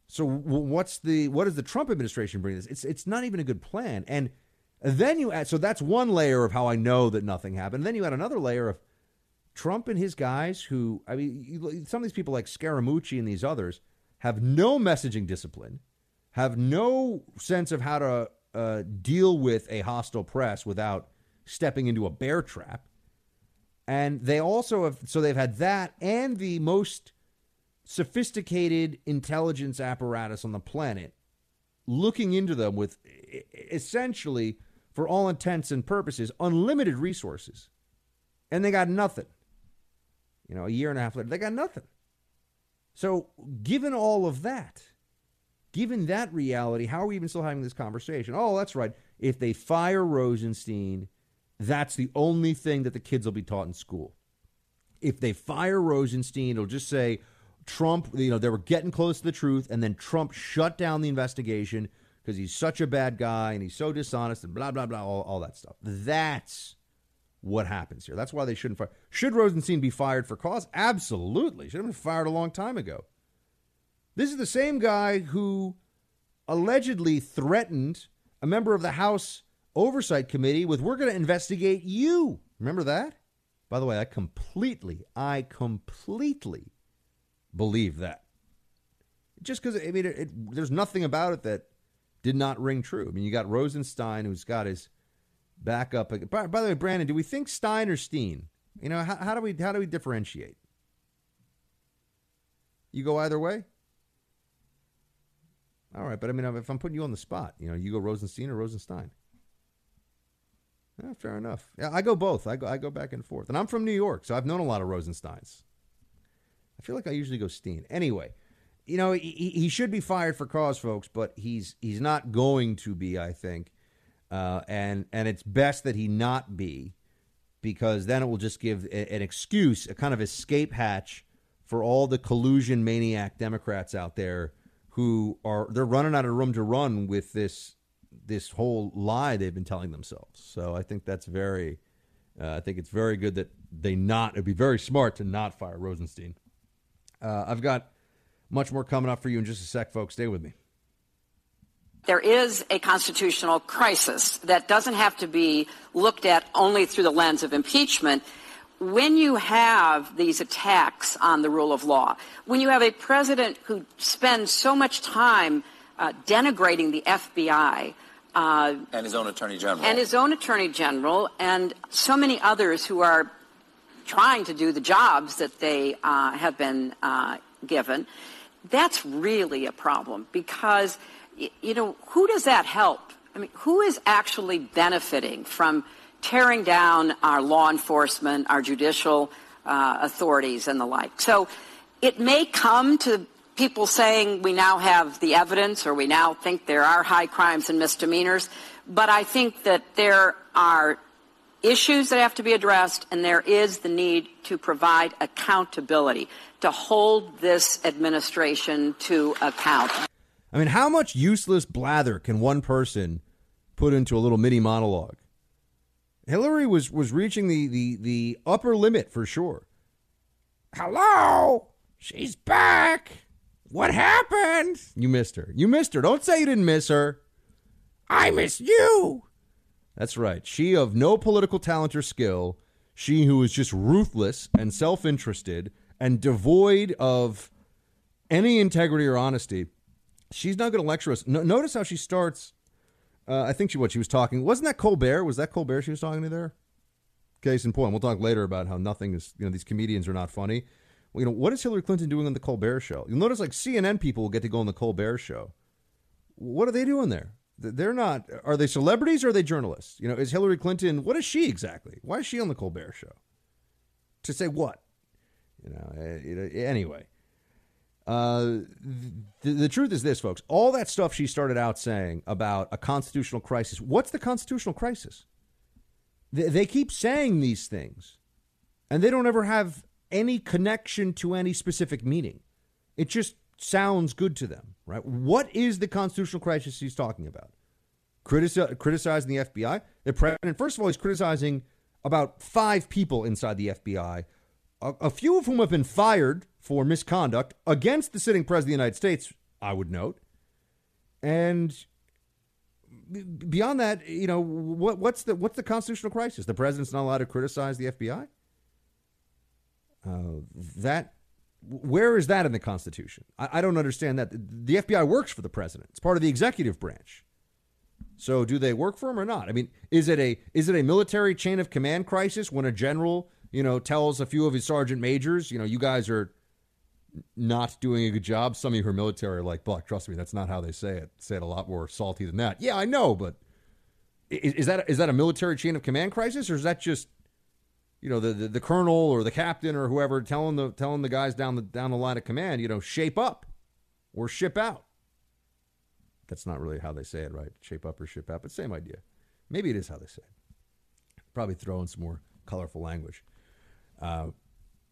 So what's the what does the Trump administration bring this? It's it's not even a good plan. And then you add, so that's one layer of how I know that nothing happened. then you add another layer of Trump and his guys who, I mean, some of these people like Scaramucci and these others have no messaging discipline, have no sense of how to uh, deal with a hostile press without stepping into a bear trap. And they also have, so they've had that and the most sophisticated intelligence apparatus on the planet looking into them with essentially for all intents and purposes, unlimited resources. And they got nothing. You know, a year and a half later, they got nothing. So, given all of that, given that reality, how are we even still having this conversation? Oh, that's right. If they fire Rosenstein, that's the only thing that the kids will be taught in school. If they fire Rosenstein, it'll just say Trump, you know, they were getting close to the truth, and then Trump shut down the investigation because he's such a bad guy and he's so dishonest and blah, blah, blah, all, all that stuff. That's what happens here. That's why they shouldn't fire. Should Rosenstein be fired for cause? Absolutely. Should have been fired a long time ago. This is the same guy who allegedly threatened a member of the House Oversight Committee with, we're going to investigate you. Remember that? By the way, I completely, I completely believe that. Just because, I mean, it, it, there's nothing about it that did not ring true. I mean, you got Rosenstein, who's got his back up. By, by the way, Brandon, do we think Stein or Steen? You know, how, how do we how do we differentiate? You go either way. All right, but I mean, if I'm putting you on the spot, you know, you go Rosenstein or Rosenstein. Yeah, fair enough. Yeah, I go both. I go I go back and forth, and I'm from New York, so I've known a lot of Rosensteins. I feel like I usually go Steen. Anyway, you know, he, he should be fired for cause, folks, but he's he's not going to be. I think, uh, and and it's best that he not be, because then it will just give a, an excuse, a kind of escape hatch for all the collusion maniac Democrats out there who are they're running out of room to run with this this whole lie they've been telling themselves. So I think that's very, uh, I think it's very good that they not. It'd be very smart to not fire Rosenstein. Uh, I've got much more coming up for you in just a sec, folks. Stay with me. There is a constitutional crisis that doesn't have to be looked at only through the lens of impeachment. When you have these attacks on the rule of law, when you have a president who spends so much time uh, denigrating the FBI, uh, and his own attorney general. And his own attorney general, and so many others who are trying to do the jobs that they uh, have been uh, given. That's really a problem because, you know, who does that help? I mean, who is actually benefiting from tearing down our law enforcement, our judicial uh, authorities, and the like? So it may come to people saying we now have the evidence or we now think there are high crimes and misdemeanors. But I think that there are issues that have to be addressed, and there is the need to provide accountability, to hold this administration to account. I mean, how much useless blather can one person put into a little mini monologue? Hillary was, was reaching the, the, the upper limit for sure. Hello, she's back. What happened? You missed her. You missed her. Don't say you didn't miss her. I miss you. That's right. She of no political talent or skill, she who is just ruthless and self interested and devoid of any integrity or honesty. She's not going to lecture us. No, notice how she starts. Uh, I think she what she was talking. Wasn't that Colbert? Was that Colbert she was talking to there? Case in point. We'll talk later about how nothing is. You know, these comedians are not funny you know, what is Hillary Clinton doing on the Colbert Show? You'll notice like CNN people will get to go on the Colbert Show. What are they doing there? They're not. Are they celebrities or are they journalists? You know, is Hillary Clinton? What is she exactly? Why is she on the Colbert Show? To say what? You know. Eh, anyway, uh, the, the truth is this, folks. All that stuff she started out saying about a constitutional crisis. What's the constitutional crisis? They, they keep saying these things, and they don't ever have any connection to any specific meaning. It just sounds good to them, right? What is the constitutional crisis he's talking about? Critici- criticizing the FBI? The president, first of all, he's criticizing about five people inside the FBI, a, a few of whom have been fired for misconduct against the sitting president of the United States, I would note. And beyond that, you know, what, what's the what's the constitutional crisis? The president's not allowed to criticize the FBI. Uh, that where is that in the Constitution? I, I, don't understand that. The FBI works for the president. It's part of the executive branch. So do they work for him or not? I mean, is it a is it a military chain of command crisis when a general, you know, tells a few of his sergeant majors, you know, you guys are not doing a good job? Some of you who are military are like, Buck, trust me, that's not how they say it. Say it a lot more salty than that. Yeah, I know, but is, is that is that a military chain of command crisis or is that just you know the, the, the colonel or the captain or whoever telling the telling the guys down the down the line of command, you know, shape up or ship out. That's not really how they say it, right? Shape up or ship out, but same idea. Maybe it is how they say it. Probably throw in some more colorful language. Uh,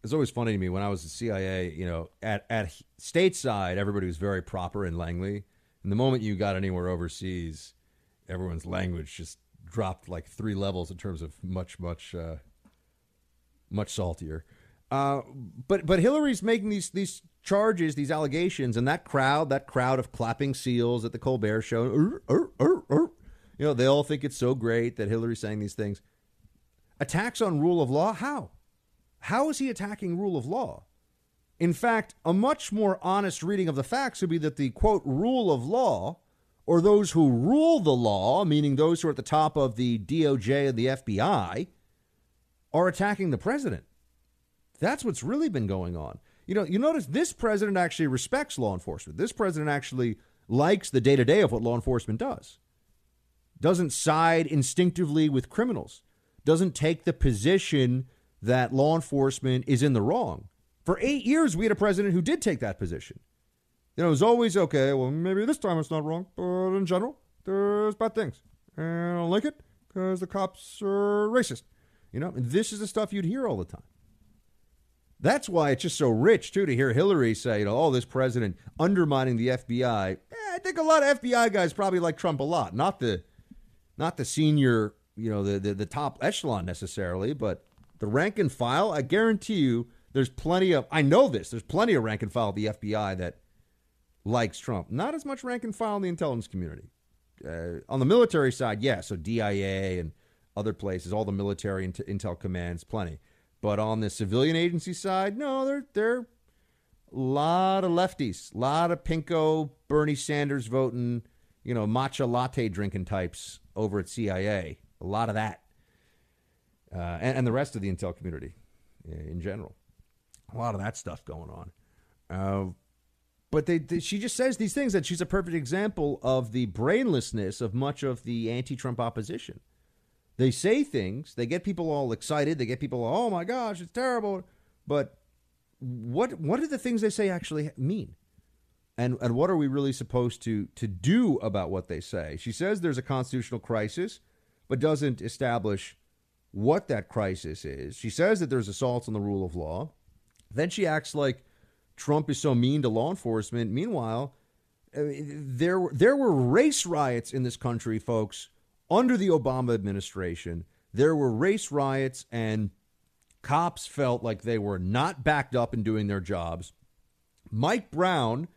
it's always funny to me when I was at CIA. You know, at at stateside, everybody was very proper in Langley, and the moment you got anywhere overseas, everyone's language just dropped like three levels in terms of much much. Uh, much saltier. Uh, but but Hillary's making these these charges, these allegations, and that crowd, that crowd of clapping seals at the Colbert Show, you know, they all think it's so great that Hillary's saying these things. Attacks on rule of law? How? How is he attacking rule of law? In fact, a much more honest reading of the facts would be that the quote rule of law, or those who rule the law, meaning those who are at the top of the DOJ and the FBI, are attacking the president. That's what's really been going on. You know, you notice this president actually respects law enforcement. This president actually likes the day to day of what law enforcement does. Doesn't side instinctively with criminals. Doesn't take the position that law enforcement is in the wrong. For eight years, we had a president who did take that position. You know, it was always okay. Well, maybe this time it's not wrong, but in general, there's bad things, and I don't like it because the cops are racist. You know, and this is the stuff you'd hear all the time. That's why it's just so rich too to hear Hillary say, you know, oh, this president undermining the FBI. Eh, I think a lot of FBI guys probably like Trump a lot, not the, not the senior, you know, the the, the top echelon necessarily, but the rank and file. I guarantee you, there's plenty of. I know this. There's plenty of rank and file at the FBI that likes Trump. Not as much rank and file in the intelligence community. Uh, on the military side, yes. So DIA and other places, all the military intel commands, plenty. But on the civilian agency side, no, they're they're a lot of lefties, a lot of pinko Bernie Sanders voting, you know, matcha latte drinking types over at CIA. A lot of that, uh, and, and, the rest of the intel community in general. A lot of that stuff going on. Uh, but they, they, she just says these things that she's a perfect example of the brainlessness of much of the anti-Trump opposition. They say things, they get people all excited, they get people, oh my gosh, it's terrible. But what what do the things they say actually mean? And and what are we really supposed to to do about what they say? She says there's a constitutional crisis, but doesn't establish what that crisis is. She says that there's assaults on the rule of law. Then she acts like Trump is so mean to law enforcement. Meanwhile, uh, there there were race riots in this country, folks, under the Obama administration, there were race riots and cops felt like they were not backed up in doing their jobs. Mike Brown,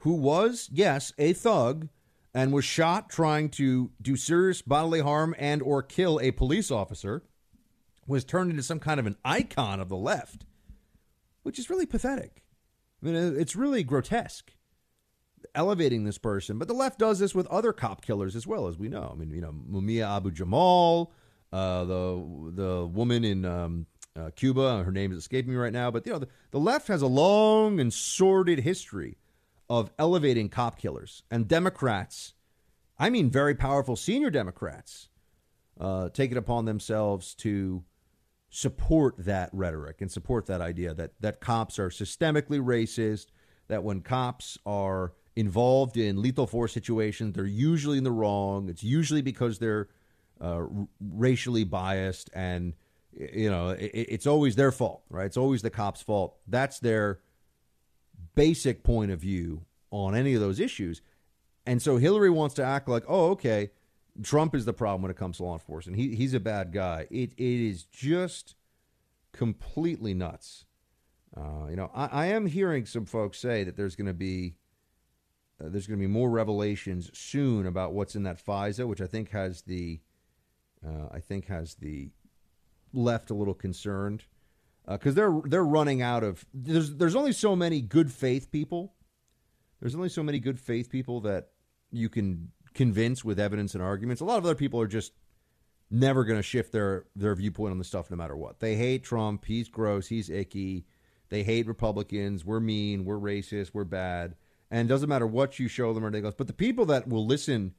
who was, yes, a thug and was shot trying to do serious bodily harm and or kill a police officer, was turned into some kind of an icon of the left, which is really pathetic. I mean, it's really grotesque elevating this person. But the left does this with other cop killers as well, as we know. I mean, you know, Mumia Abu Jamal, uh, the the woman in um, uh, Cuba, her name is escaping me right now. But you know, the, the left has a long and sordid history of elevating cop killers, and Democrats, I mean, very powerful senior Democrats, uh, take it upon themselves to support that rhetoric and support that idea that that cops are systemically racist, that when cops are involved in lethal force situations, they're usually in the wrong. It's usually because they're uh, racially biased, and you know it, it's always their fault, right? It's always the cops' fault. That's their basic point of view on any of those issues. And so Hillary wants to act like, oh, okay, Trump is the problem when it comes to law enforcement. He, he's a bad guy. It, it is just completely nuts. Uh, you know, I, I, am hearing some folks say that there's going to be uh, there's going to be more revelations soon about what's in that FISA, which I think has the uh, I think has the left a little concerned because uh, they're they're running out of there's there's only so many good faith people. There's only so many good faith people that you can convince with evidence and arguments. A lot of other people are just never going to shift their their viewpoint on the stuff no matter what. They hate Trump. He's gross. He's icky. They hate Republicans. We're mean. We're racist. We're bad. And it doesn't matter what you show them or they go. But the people that will listen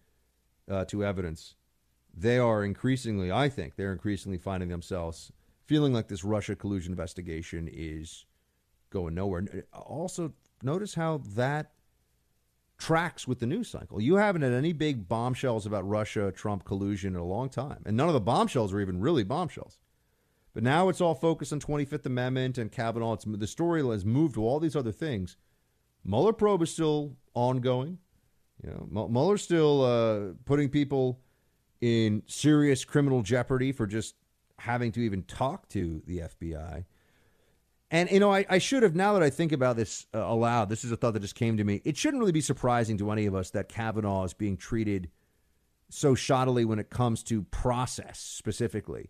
uh, to evidence, they are increasingly, I think, they're increasingly finding themselves feeling like this Russia collusion investigation is going nowhere. Also, notice how that tracks with the news cycle. You haven't had any big bombshells about Russia Trump collusion in a long time. And none of the bombshells are even really bombshells. But now it's all focused on 25th Amendment and Kavanaugh. It's, the story has moved to all these other things. Mueller probe is still ongoing. You know, Mueller's still uh, putting people in serious criminal jeopardy for just having to even talk to the FBI. And, you know, I, I should have, now that I think about this uh, aloud, this is a thought that just came to me. It shouldn't really be surprising to any of us that Kavanaugh is being treated so shoddily when it comes to process specifically.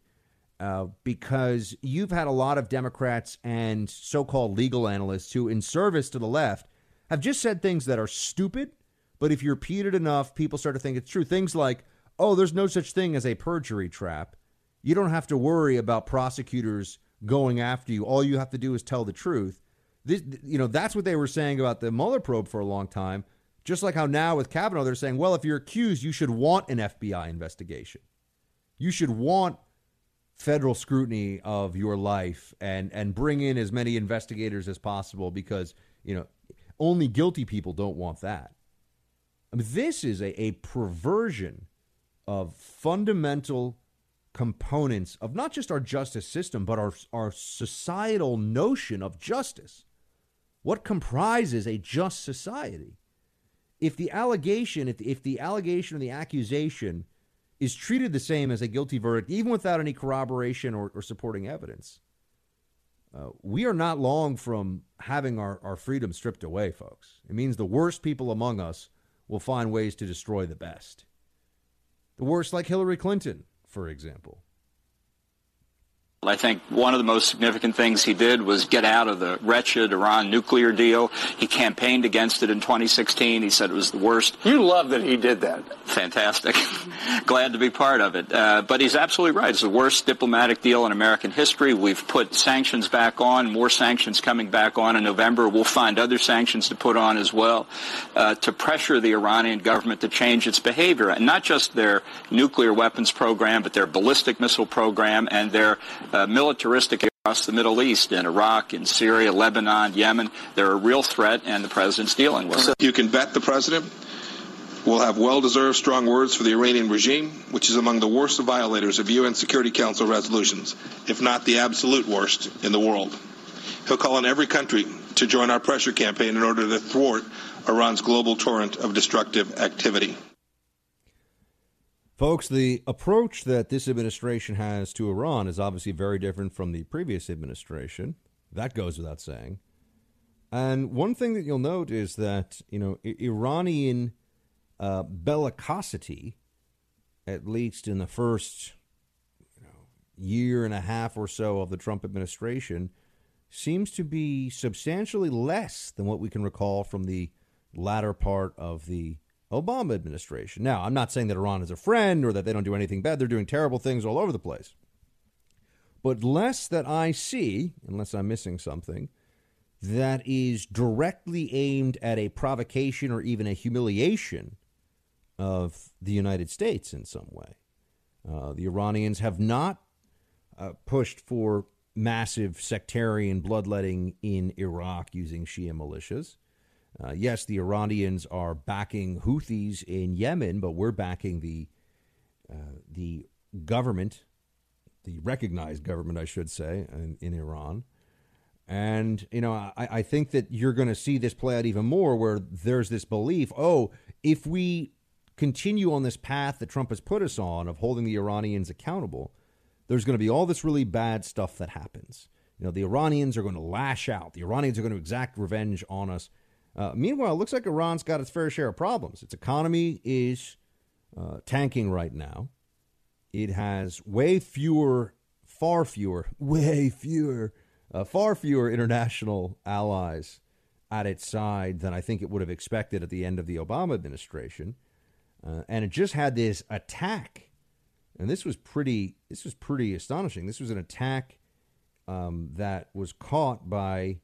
Uh, because you've had a lot of Democrats and so called legal analysts who, in service to the left, have just said things that are stupid. But if you repeat it enough, people start to think it's true. Things like, oh, there's no such thing as a perjury trap. You don't have to worry about prosecutors going after you. All you have to do is tell the truth. This, you know, that's what they were saying about the Mueller probe for a long time. Just like how now with Kavanaugh, they're saying, well, if you're accused, you should want an FBI investigation. You should want federal scrutiny of your life and and bring in as many investigators as possible because you know only guilty people don't want that. I mean, this is a, a perversion of fundamental components of not just our justice system, but our, our societal notion of justice. What comprises a just society? If the allegation, if, if the allegation or the accusation is treated the same as a guilty verdict, even without any corroboration or, or supporting evidence, uh, we are not long from having our, our freedom stripped away, folks. It means the worst people among us will find ways to destroy the best. The worst, like Hillary Clinton, for example. I think one of the most significant things he did was get out of the wretched Iran nuclear deal. He campaigned against it in 2016. He said it was the worst. You love that he did that. Fantastic. Glad to be part of it. Uh, but he's absolutely right. It's the worst diplomatic deal in American history. We've put sanctions back on, more sanctions coming back on in November. We'll find other sanctions to put on as well uh, to pressure the Iranian government to change its behavior. And not just their nuclear weapons program, but their ballistic missile program and their uh, militaristic across the Middle East, in Iraq, in Syria, Lebanon, Yemen. They're a real threat, and the president's dealing with it. You can bet the president will have well-deserved strong words for the Iranian regime, which is among the worst violators of UN Security Council resolutions, if not the absolute worst in the world. He'll call on every country to join our pressure campaign in order to thwart Iran's global torrent of destructive activity. Folks, the approach that this administration has to Iran is obviously very different from the previous administration. That goes without saying. And one thing that you'll note is that, you know, Iranian uh, bellicosity, at least in the first you know, year and a half or so of the Trump administration, seems to be substantially less than what we can recall from the latter part of the Obama administration. Now, I'm not saying that Iran is a friend or that they don't do anything bad. They're doing terrible things all over the place. But less that I see, unless I'm missing something, that is directly aimed at a provocation or even a humiliation of the United States in some way. Uh, the Iranians have not uh, pushed for massive sectarian bloodletting in Iraq using Shia militias. Uh, yes, the Iranians are backing Houthis in Yemen, but we're backing the uh, the government, the recognized government, I should say, in, in Iran. And you know, I, I think that you're going to see this play out even more, where there's this belief: oh, if we continue on this path that Trump has put us on of holding the Iranians accountable, there's going to be all this really bad stuff that happens. You know, the Iranians are going to lash out. The Iranians are going to exact revenge on us. Uh, meanwhile, it looks like Iran's got its fair share of problems. Its economy is uh, tanking right now. It has way fewer, far fewer, way fewer, uh, far fewer international allies at its side than I think it would have expected at the end of the Obama administration. Uh, and it just had this attack, and this was pretty. This was pretty astonishing. This was an attack um, that was caught by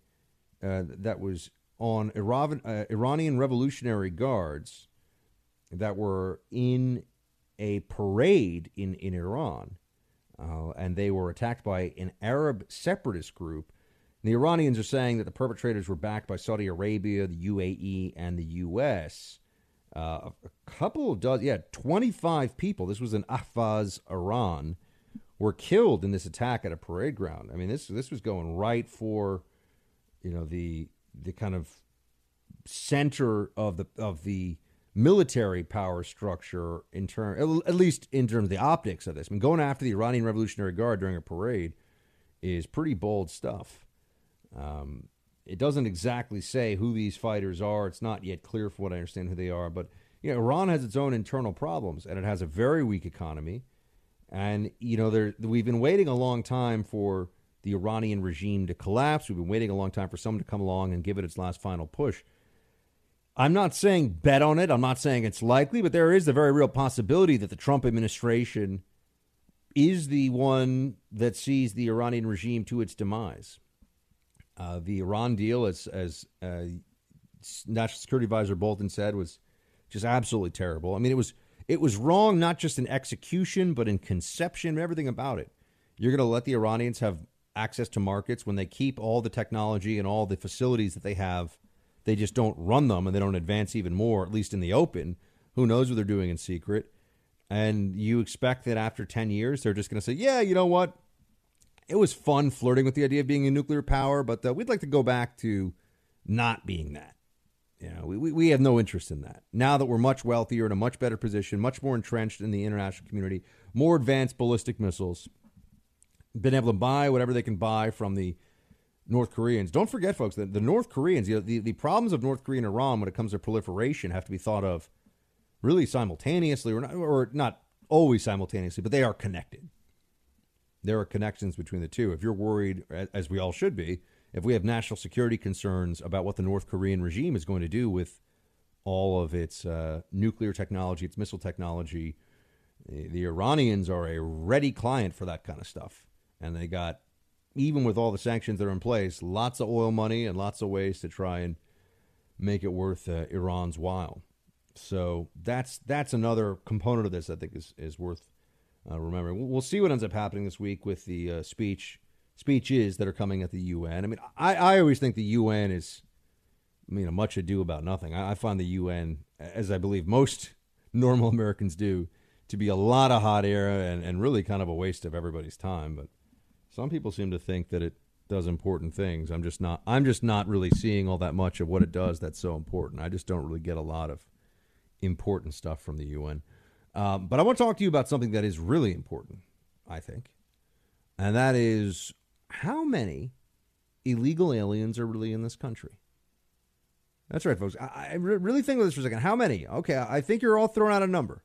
uh, that was on Iran, uh, Iranian Revolutionary Guards that were in a parade in, in Iran, uh, and they were attacked by an Arab separatist group. And the Iranians are saying that the perpetrators were backed by Saudi Arabia, the UAE, and the U.S. Uh, a couple of dozen, yeah, 25 people. This was in Ahvaz, Iran, were killed in this attack at a parade ground. I mean, this this was going right for, you know, the the kind of center of the of the military power structure in term at least in terms of the optics of this. I mean, going after the Iranian Revolutionary Guard during a parade is pretty bold stuff. Um, it doesn't exactly say who these fighters are. It's not yet clear, for what I understand, who they are. But you know, Iran has its own internal problems, and it has a very weak economy. And you know, there we've been waiting a long time for the Iranian regime to collapse. We've been waiting a long time for someone to come along and give it its last final push. I'm not saying bet on it. I'm not saying it's likely, but there is the very real possibility that the Trump administration is the one that sees the Iranian regime to its demise. Uh, the Iran deal, as as uh, National Security Advisor Bolton said, was just absolutely terrible. I mean, it was it was wrong not just in execution, but in conception, everything about it. You're going to let the Iranians have access to markets when they keep all the technology and all the facilities that they have. They just don't run them and they don't advance even more, at least in the open. Who knows what they're doing in secret? And you expect that after 10 years, they're just going to say, yeah, you know what? It was fun flirting with the idea of being a nuclear power, but uh, we'd like to go back to not being that. You know, we, we have no interest in that. Now that we're much wealthier in a much better position, much more entrenched in the international community, more advanced ballistic missiles, been able to buy whatever they can buy from the North Koreans. Don't forget, folks, that the North Koreans, you know, the, the problems of North Korea and Iran when it comes to proliferation have to be thought of really simultaneously, or not, or not always simultaneously, but they are connected. There are connections between the two. If you're worried, as we all should be, if we have national security concerns about what the North Korean regime is going to do with all of its uh, nuclear technology, its missile technology, the, the Iranians are a ready client for that kind of stuff and they got even with all the sanctions that are in place, lots of oil money and lots of ways to try and make it worth uh, Iran's while. So that's that's another component of this I think is is worth uh, remembering. We'll see what ends up happening this week with the uh, speech speeches that are coming at the UN. I mean, I, I always think the UN is, I mean, a much ado about nothing. I, I find the UN, as I believe most normal Americans do, to be a lot of hot air and, and really kind of a waste of everybody's time. But some people seem to think that it does important things. I'm just not. I'm just not really seeing all that much of what it does that's so important. I just don't really get a lot of important stuff from the UN. Um, but I want to talk to you about something that is really important. I think, and that is how many illegal aliens are really in this country. That's right, folks. I, I really think of this for a second. How many? Okay, I think you're all throwing out a number.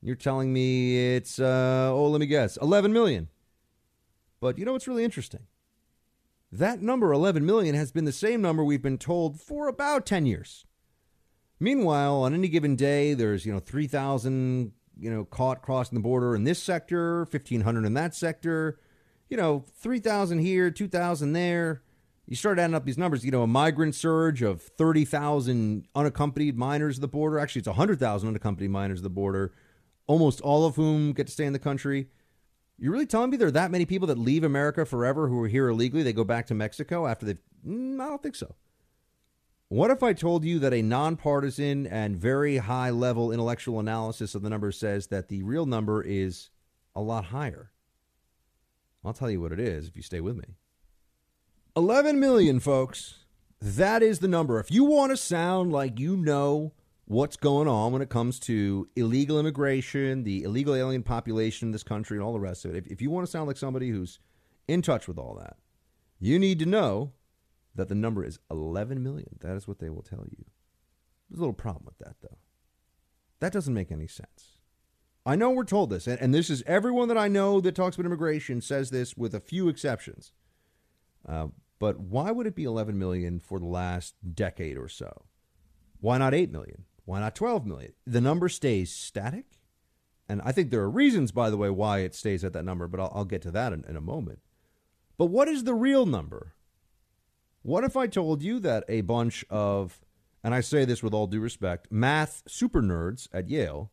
You're telling me it's uh, oh, let me guess, 11 million. But you know what's really interesting? That number, 11 million, has been the same number we've been told for about 10 years. Meanwhile, on any given day, there's, you know, 3,000, you know, caught crossing the border in this sector, 1,500 in that sector, you know, 3,000 here, 2,000 there. You start adding up these numbers, you know, a migrant surge of 30,000 unaccompanied minors at the border. Actually, it's 100,000 unaccompanied minors at the border, almost all of whom get to stay in the country. You're really telling me there are that many people that leave America forever who are here illegally? They go back to Mexico after they've. Mm, I don't think so. What if I told you that a nonpartisan and very high level intellectual analysis of the numbers says that the real number is a lot higher? I'll tell you what it is if you stay with me. 11 million, folks. That is the number. If you want to sound like you know what's going on when it comes to illegal immigration, the illegal alien population in this country, and all the rest of it. If, if you want to sound like somebody who's in touch with all that, you need to know that the number is 11 million. That is what they will tell you. There's a little problem with that, though. That doesn't make any sense. I know we're told this, and, and this is everyone that I know that talks about immigration says this with a few exceptions. Uh, but why would it be 11 million for the last decade or so? Why not 8 million? Why not 12 million? The number stays static. And I think there are reasons, by the way, why it stays at that number, but I'll, I'll get to that in, in a moment. But what is the real number? What if I told you that a bunch of, and I say this with all due respect, math super nerds at Yale,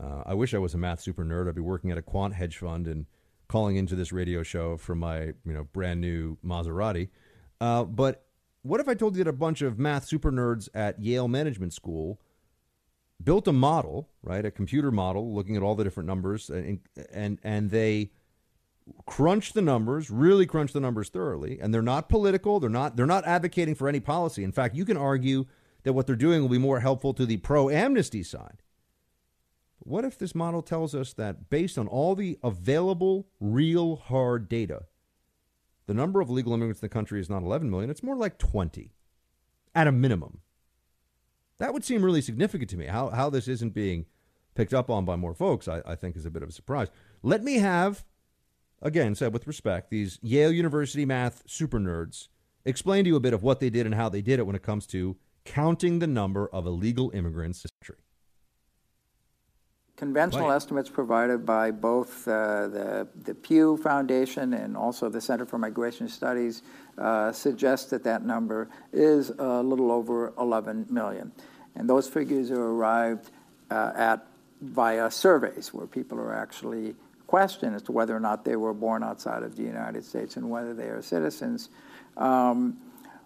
uh, I wish I was a math super nerd. I'd be working at a quant hedge fund and calling into this radio show from my you know brand new Maserati. Uh, but what if I told you that a bunch of math super nerds at Yale Management School built a model, right, a computer model, looking at all the different numbers, uh, and and and they crunch the numbers, really crunch the numbers thoroughly, and they're not political. They're not they're not advocating for any policy. In fact, you can argue that what they're doing will be more helpful to the pro amnesty side. What if this model tells us that based on all the available real hard data, the number of legal immigrants in the country is not 11 million, it's more like 20 at a minimum. That would seem really significant to me. How, how this isn't being picked up on by more folks, I, I think, is a bit of a surprise. Let me have, again, said with respect, these Yale University math super nerds explain to you a bit of what they did and how they did it when it comes to counting the number of illegal immigrants in this country. Conventional estimates provided by both uh, the, the Pew Foundation and also the Center for Migration Studies uh, suggest that that number is a little over 11 million. And those figures are arrived uh, at via surveys where people are actually questioned as to whether or not they were born outside of the United States and whether they are citizens. Um,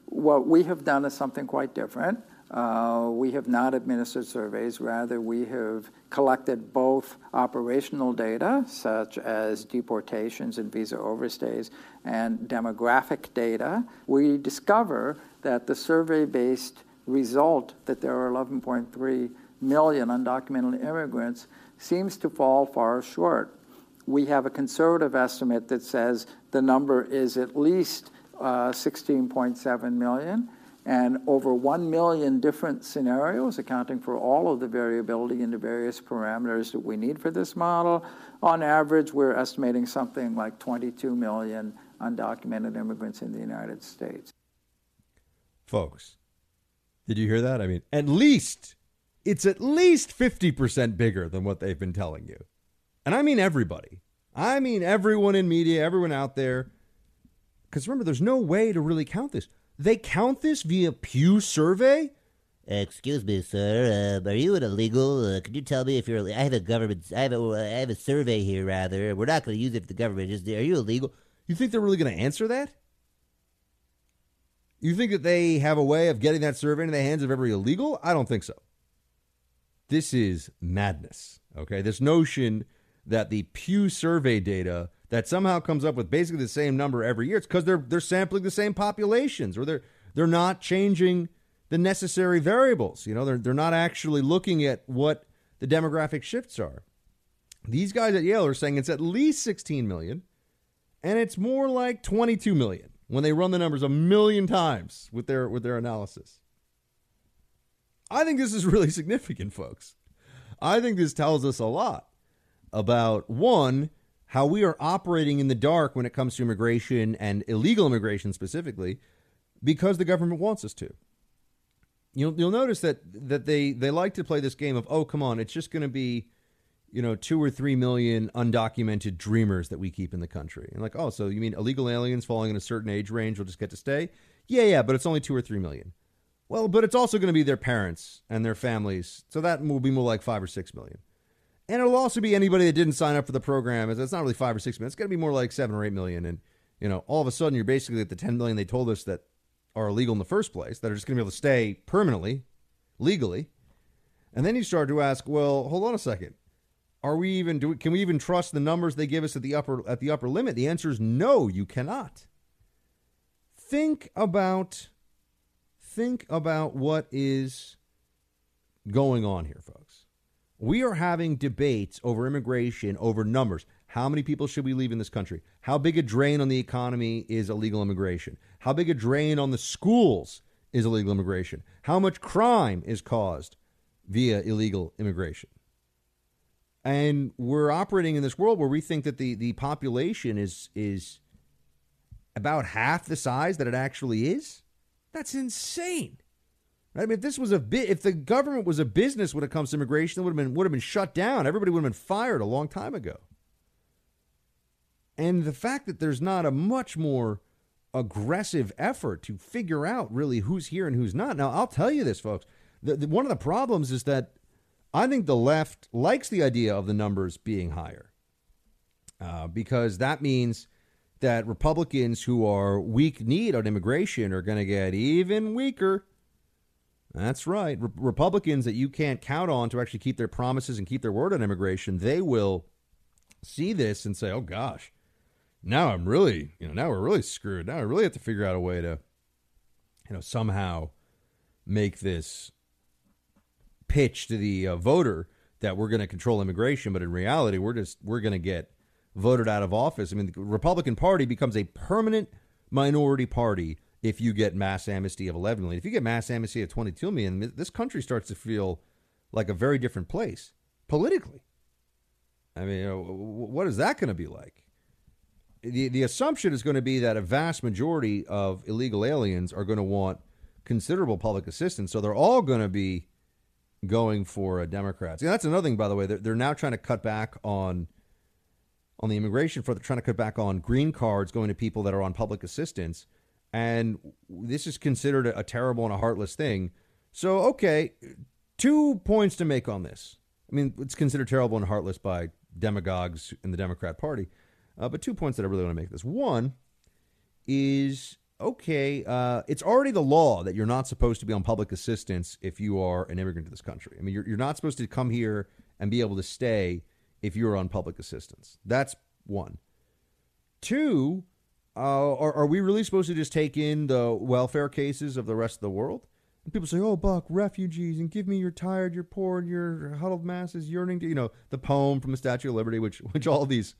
what we have done is something quite different. Uh, we have not administered surveys. Rather, we have collected both operational data, such as deportations and visa overstays, and demographic data. We discover that the survey based result that there are 11.3 million undocumented immigrants seems to fall far short. We have a conservative estimate that says the number is at least uh, 16.7 million and over 1 million different scenarios, accounting for all of the variability in the various parameters that we need for this model. On average, we're estimating something like 22 million undocumented immigrants in the United States. Folks, did you hear that? I mean, at least, it's at least 50% bigger than what they've been telling you. And I mean everybody. I mean everyone in media, everyone out there. Because remember, there's no way to really count this. They count this via Pew survey? Excuse me, sir. Uh, are you an illegal? Uh, can you tell me if you're? I have a government. I have a. I have a survey here. Rather, we're not going to use it for the government. Just are you illegal? You think they're really going to answer that? You think that they have a way of getting that survey into the hands of every illegal? I don't think so. This is madness. Okay, this notion that the Pew survey data that somehow comes up with basically the same number every year. It's because they're they're sampling the same populations, or they're they're not changing the necessary variables. You know, they're they're not actually looking at what the demographic shifts are. These guys at Yale are saying it's at least 16 million, and it's more like 22 million when they run the numbers a million times with their with their analysis. I think this is really significant, folks. I think this tells us a lot about one how we are operating in the dark when it comes to immigration and illegal immigration specifically because the government wants us to. You'll, you'll notice that that they, they like to play this game of oh come on it's just going to be you know two or three million undocumented dreamers that we keep in the country. And like oh so you mean illegal aliens falling in a certain age range will just get to stay? Yeah yeah but it's only two or three million. Well but it's also going to be their parents and their families so that will be more like five or six million and it'll also be anybody that didn't sign up for the program. It's not really five or six million. It's going to be more like seven or eight million. And, you know, all of a sudden you're basically at the 10 million they told us that are illegal in the first place, that are just going to be able to stay permanently, legally. And then you start to ask, well, hold on a second. Are we even do can we even trust the numbers they give us at the upper at the upper limit? The answer is no, you cannot. Think about think about what is going on here, folks. We are having debates over immigration, over numbers. How many people should we leave in this country? How big a drain on the economy is illegal immigration? How big a drain on the schools is illegal immigration? How much crime is caused via illegal immigration? And we're operating in this world where we think that the, the population is is about half the size that it actually is. That's insane. I mean, if this was a bit, if the government was a business when it comes to immigration, it would have been would have been shut down. Everybody would have been fired a long time ago. And the fact that there's not a much more aggressive effort to figure out really who's here and who's not. Now, I'll tell you this, folks. The, the, one of the problems is that I think the left likes the idea of the numbers being higher uh, because that means that Republicans who are weak kneed on immigration are going to get even weaker that's right. Re- Republicans that you can't count on to actually keep their promises and keep their word on immigration, they will see this and say, "Oh gosh, now I'm really, you know, now we're really screwed. Now I really have to figure out a way to, you know, somehow make this pitch to the uh, voter that we're going to control immigration, but in reality, we're just we're going to get voted out of office. I mean, the Republican Party becomes a permanent minority party if you get mass amnesty of 11 million. If you get mass amnesty of 22 million, this country starts to feel like a very different place politically. I mean, you know, what is that going to be like? The, the assumption is going to be that a vast majority of illegal aliens are going to want considerable public assistance. So they're all going to be going for Democrats. Yeah, that's another thing, by the way. They're, they're now trying to cut back on on the immigration front. They're trying to cut back on green cards going to people that are on public assistance, and this is considered a, terrible and a heartless thing. So, okay, two points to make on this. I mean, it's considered terrible and heartless by demagogues in the Democrat Party, uh, but two points that I really want to make this. One is okay, uh, it's already the law that you're not supposed to be on public assistance if you are an immigrant to this country. I mean, you're, you're not supposed to come here and be able to stay if you're on public assistance. That's one. Two, uh, are, are we really supposed to just take in the welfare cases of the rest of the world? And people say, "Oh, Buck, refugees, and give me your tired, your poor, and your huddled masses yearning to," you know, the poem from the Statue of Liberty, which which all these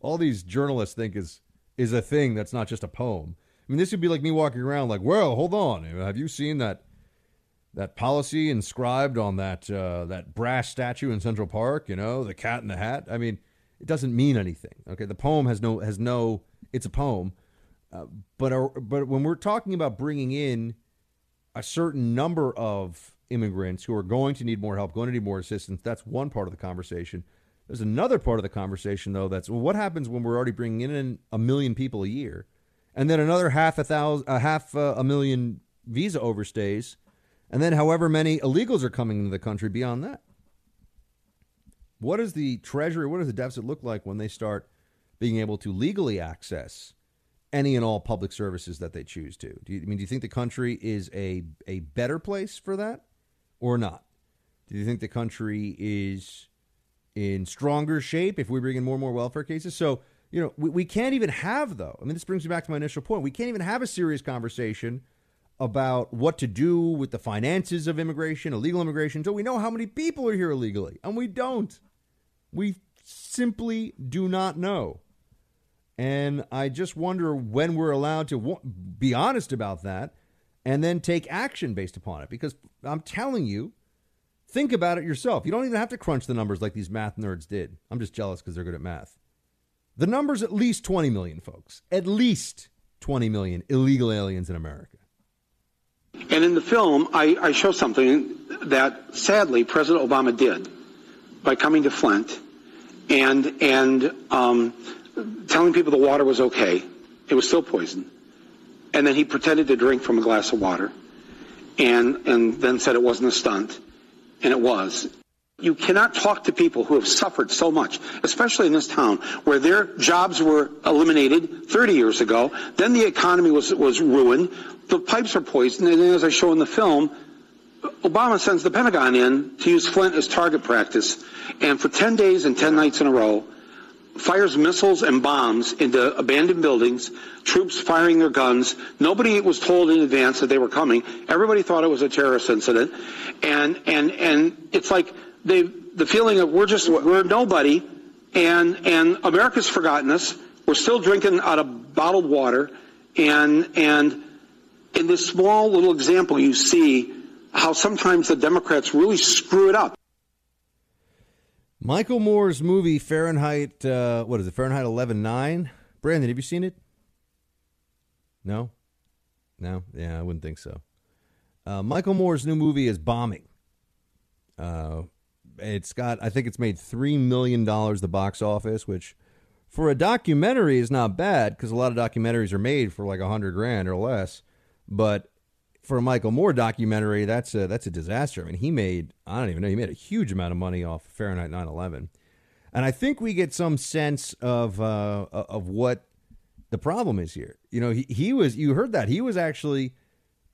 all these journalists think is is a thing that's not just a poem. I mean, this would be like me walking around like, well, hold on, have you seen that that policy inscribed on that uh, that brass statue in Central Park? You know, the Cat in the Hat. I mean, it doesn't mean anything. Okay, the poem has no has no. It's a poem, uh, but uh, but when we're talking about bringing in a certain number of immigrants who are going to need more help, going to need more assistance, that's one part of the conversation. There's another part of the conversation though. That's well, what happens when we're already bringing in a million people a year and then another half a thousand, a half uh, a million visa overstays, and then however many illegals are coming into the country beyond that. What does the treasury, what does the deficit look like when they start being able to legally access any and all public services that they choose to? Do you, I mean, do you think the country is a a better place for that, or not? Do you think the country is in stronger shape if we bring in more and more welfare cases? So you know, we, we can't even have, though. I mean, this brings me back to my initial point. We can't even have a serious conversation about what to do with the finances of immigration, illegal immigration, until we know how many people are here illegally. And we don't. We simply do not know. And I just wonder when we're allowed to w- be honest about that and then take action based upon it. Because I'm telling you, think about it yourself. You don't even have to crunch the numbers like these math nerds did. I'm just jealous because they're good at math. The number's at least 20 million, folks. At least 20 million illegal aliens in America. And in the film, I, I show something that sadly President Obama did by coming to Flint and and um, telling people the water was okay. It was still poison, and then he pretended to drink from a glass of water, and and then said it wasn't a stunt, and it was. You cannot talk to people who have suffered so much, especially in this town where their jobs were eliminated 30 years ago. Then the economy was, was ruined. The pipes are poisoned. And as I show in the film, Obama sends the Pentagon in to use Flint as target practice. And for 10 days and 10 nights in a row, fires missiles and bombs into abandoned buildings, troops firing their guns. Nobody was told in advance that they were coming. Everybody thought it was a terrorist incident. And, and, and it's like, they, the feeling of we're just we're nobody, and and America's forgotten us. We're still drinking out of bottled water, and and in this small little example, you see how sometimes the Democrats really screw it up. Michael Moore's movie Fahrenheit, uh, what is it? Fahrenheit 11.9? Brandon, have you seen it? No? No? Yeah, I wouldn't think so. Uh, Michael Moore's new movie is Bombing. Uh, it's got, I think it's made $3 million the box office, which for a documentary is not bad because a lot of documentaries are made for like a hundred grand or less. But for a Michael Moore documentary, that's a, that's a disaster. I mean, he made, I don't even know, he made a huge amount of money off Fahrenheit 9 11. And I think we get some sense of, uh, of what the problem is here. You know, he, he was, you heard that, he was actually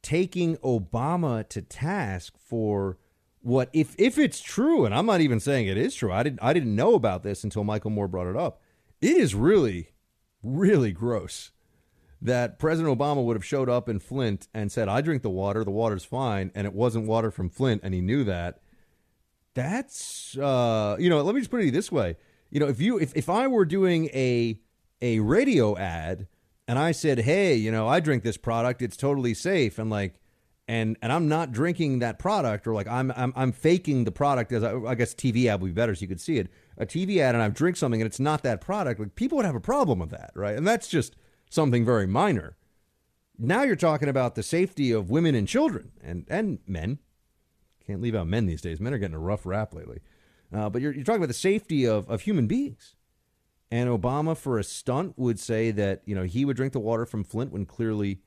taking Obama to task for what if if it's true, and I'm not even saying it is true. I didn't I didn't know about this until Michael Moore brought it up. It is really, really gross that President Obama would have showed up in Flint and said, "I drink the water. The water's fine," and it wasn't water from Flint, and he knew that. That's uh, you know. Let me just put it this way. You know, if you if if I were doing a a radio ad and I said, "Hey, you know, I drink this product. It's totally safe." And like, and and I'm not drinking that product, or like I'm I'm I'm faking the product as I, I guess TV ad would be better so you could see it. A TV ad, and I drink something, and it's not that product. Like people would have a problem with that, right? And that's just something very minor. Now you're talking about the safety of women and children and and men. Can't leave out men these days. Men are getting a rough rap lately. Uh, but you're, you're talking about the safety of, of human beings. And Obama, for a stunt, would say that you know he would drink the water from Flint when clearly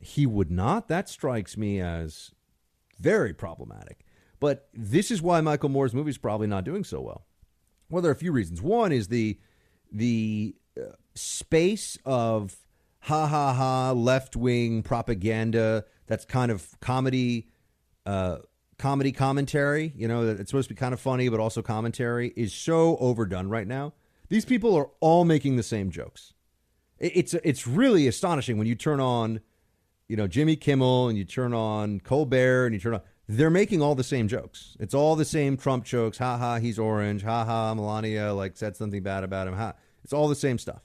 he would not. That strikes me as very problematic. But this is why Michael Moore's movie is probably not doing so well. Well, there are a few reasons. One is the the uh, space of ha ha ha left wing propaganda that's kind of comedy uh, comedy commentary. You know, it's supposed to be kind of funny, but also commentary is so overdone right now. These people are all making the same jokes. It's it's really astonishing when you turn on, you know, Jimmy Kimmel and you turn on Colbert and you turn on. They're making all the same jokes. It's all the same Trump jokes. Ha ha, he's orange. Ha ha, Melania like said something bad about him. Ha. It's all the same stuff.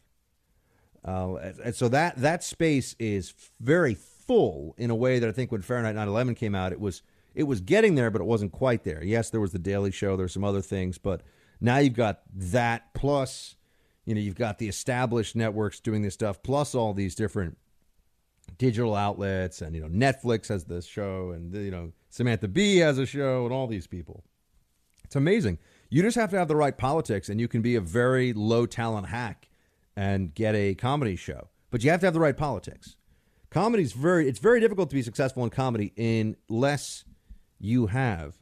Uh, and so that that space is very full in a way that I think when Fahrenheit 9/11 came out, it was it was getting there, but it wasn't quite there. Yes, there was the Daily Show. There were some other things, but now you've got that plus, you know, you've got the established networks doing this stuff, plus all these different digital outlets, and you know, Netflix has this show, and you know, Samantha Bee has a show, and all these people. It's amazing. You just have to have the right politics, and you can be a very low talent hack and get a comedy show. But you have to have the right politics. Comedy's very it's very difficult to be successful in comedy unless you have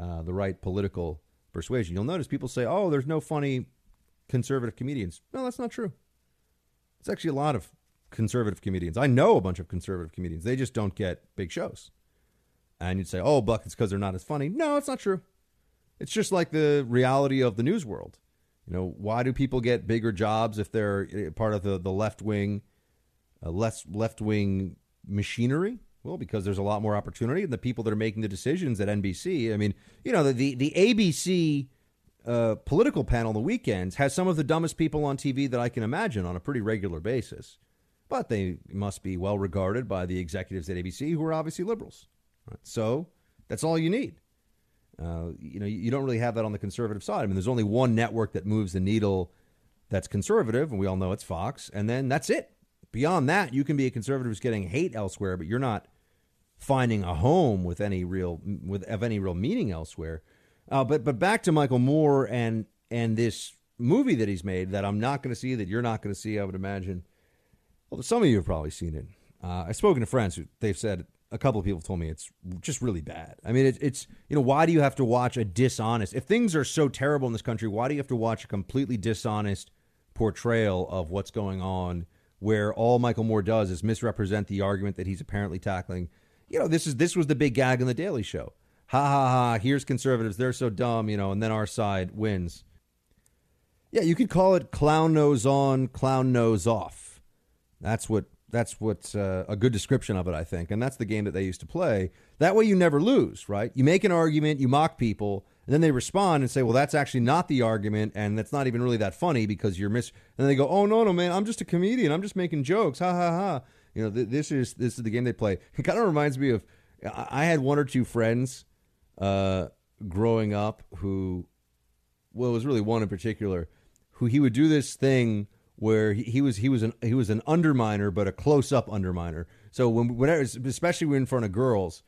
uh, the right political persuasion. You'll notice people say, "Oh, there's no funny conservative comedians." No, that's not true. It's actually a lot of conservative comedians. I know a bunch of conservative comedians. They just don't get big shows. And you'd say, "Oh, Buck, it's because they're not as funny." No, it's not true. It's just like the reality of the news world. You know, why do people get bigger jobs if they're eh, part of the the left wing, uh, less left wing machinery? Well, because there's a lot more opportunity, and the people that are making the decisions at NBC. I mean, you know, the the, the ABC uh, political panel on the weekends has some of the dumbest people on TV that I can imagine on a pretty regular basis, but they must be well regarded by the executives at ABC, who are obviously liberals. Right? So that's all you need. Uh, you know, you don't really have that on the conservative side. I mean, there's only one network that moves the needle that's conservative, and we all know it's Fox, and then that's it. Beyond that, you can be a conservative who's getting hate elsewhere, but you're not finding a home with any real with of any real meaning elsewhere. Uh, but but back to Michael Moore and and this movie that he's made that I'm not going to see that you're not going to see. I would imagine. Well, some of you have probably seen it. Uh, I've spoken to friends who they've said a couple of people told me it's just really bad. I mean, it, it's you know why do you have to watch a dishonest? If things are so terrible in this country, why do you have to watch a completely dishonest portrayal of what's going on? Where all Michael Moore does is misrepresent the argument that he's apparently tackling you know, this is this was the big gag on the Daily Show. Ha ha ha! Here's conservatives; they're so dumb, you know, and then our side wins. Yeah, you could call it clown nose on, clown nose off. That's what that's what uh, a good description of it, I think, and that's the game that they used to play. That way, you never lose, right? You make an argument, you mock people, and then they respond and say, "Well, that's actually not the argument, and that's not even really that funny because you're mis." And then they go, "Oh no, no, man, I'm just a comedian. I'm just making jokes. Ha ha ha." You know, th- this is this is the game they play. It kind of reminds me of I had one or two friends uh, growing up who, well, it was really one in particular, who he would do this thing where he, he was he was an he was an underminer, but a close up underminer. So when whenever, especially when in front of girls,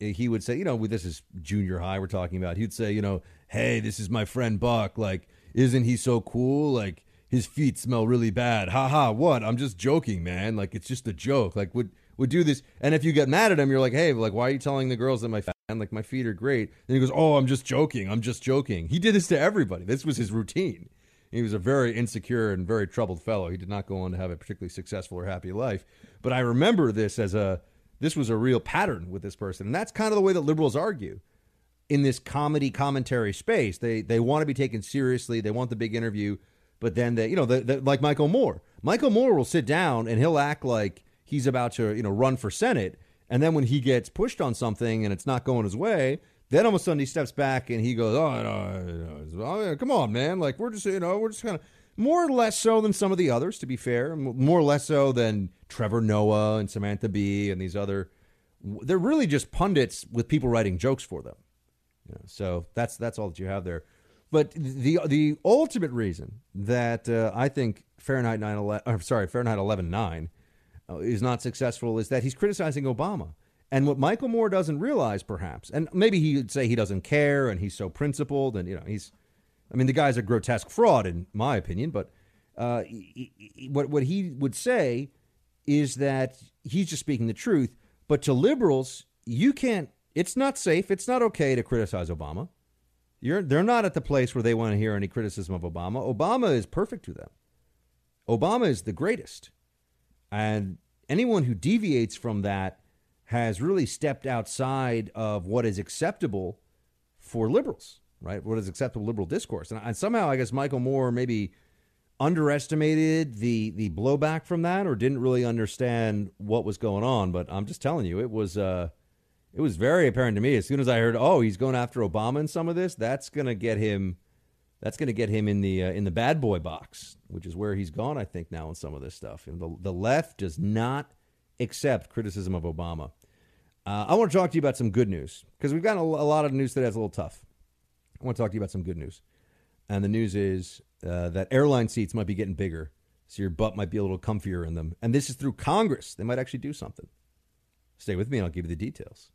eh, he would say, you know, this is junior high we're talking about. He'd say, you know, hey, this is my friend Buck. Like, isn't he so cool? Like, his feet smell really bad. Ha ha, what? I'm just joking, man. Like it's just a joke. Like would would do this. And if you get mad at him, you're like, hey, like why are you telling the girls that my fan like my feet are great? And he goes, oh, I'm just joking. I'm just joking. He did this to everybody. This was his routine. He was a very insecure and very troubled fellow. He did not go on to have a particularly successful or happy life. But I remember this as a this was a real pattern with this person, and that's kind of the way that liberals argue in this comedy commentary space. They they want to be taken seriously. They want the big interview but then the you know the, the, like Michael Moore. Michael Moore will sit down and he'll act like he's about to you know run for Senate, and then when he gets pushed on something and it's not going his way, then all of a sudden he steps back and he goes, "Oh, no, no, come on, man! Like we're just you know we're just kind of." more or less so than some of the others, to be fair. More or less so than Trevor Noah and Samantha Bee and these other. They're really just pundits with people writing jokes for them. You know, so that's that's all that you have there. But the the ultimate reason that uh, I think Fahrenheit 9 11, I'm sorry Fahrenheit 11 9 uh, is not successful is that he's criticizing Obama. And what Michael Moore doesn't realize, perhaps, and maybe he'd say he doesn't care and he's so principled and, you know, he's, I mean, the guy's a grotesque fraud, in my opinion, but uh, he, he, what, what he would say is that he's just speaking the truth. But to liberals, you can't, it's not safe, it's not okay to criticize Obama. You're, they're not at the place where they want to hear any criticism of Obama. Obama is perfect to them. Obama is the greatest. And anyone who deviates from that has really stepped outside of what is acceptable for liberals, right? What is acceptable liberal discourse. And, and somehow, I guess Michael Moore maybe underestimated the the blowback from that or didn't really understand what was going on. But I'm just telling you, it was uh, it was very apparent to me as soon as I heard, oh, he's going after Obama in some of this. That's going to get him. That's to get him in the uh, in the bad boy box, which is where he's gone, I think, now in some of this stuff. And the the left does not accept criticism of Obama. Uh, I want to talk to you about some good news because we've got a, a, lot of news today that's a little tough. I want to talk to you about some good news, and the news is uh, that airline seats might be getting bigger, so your butt might be a little comfier in them. And this is through Congress. They might actually do something. Stay with me, and I'll give you the details.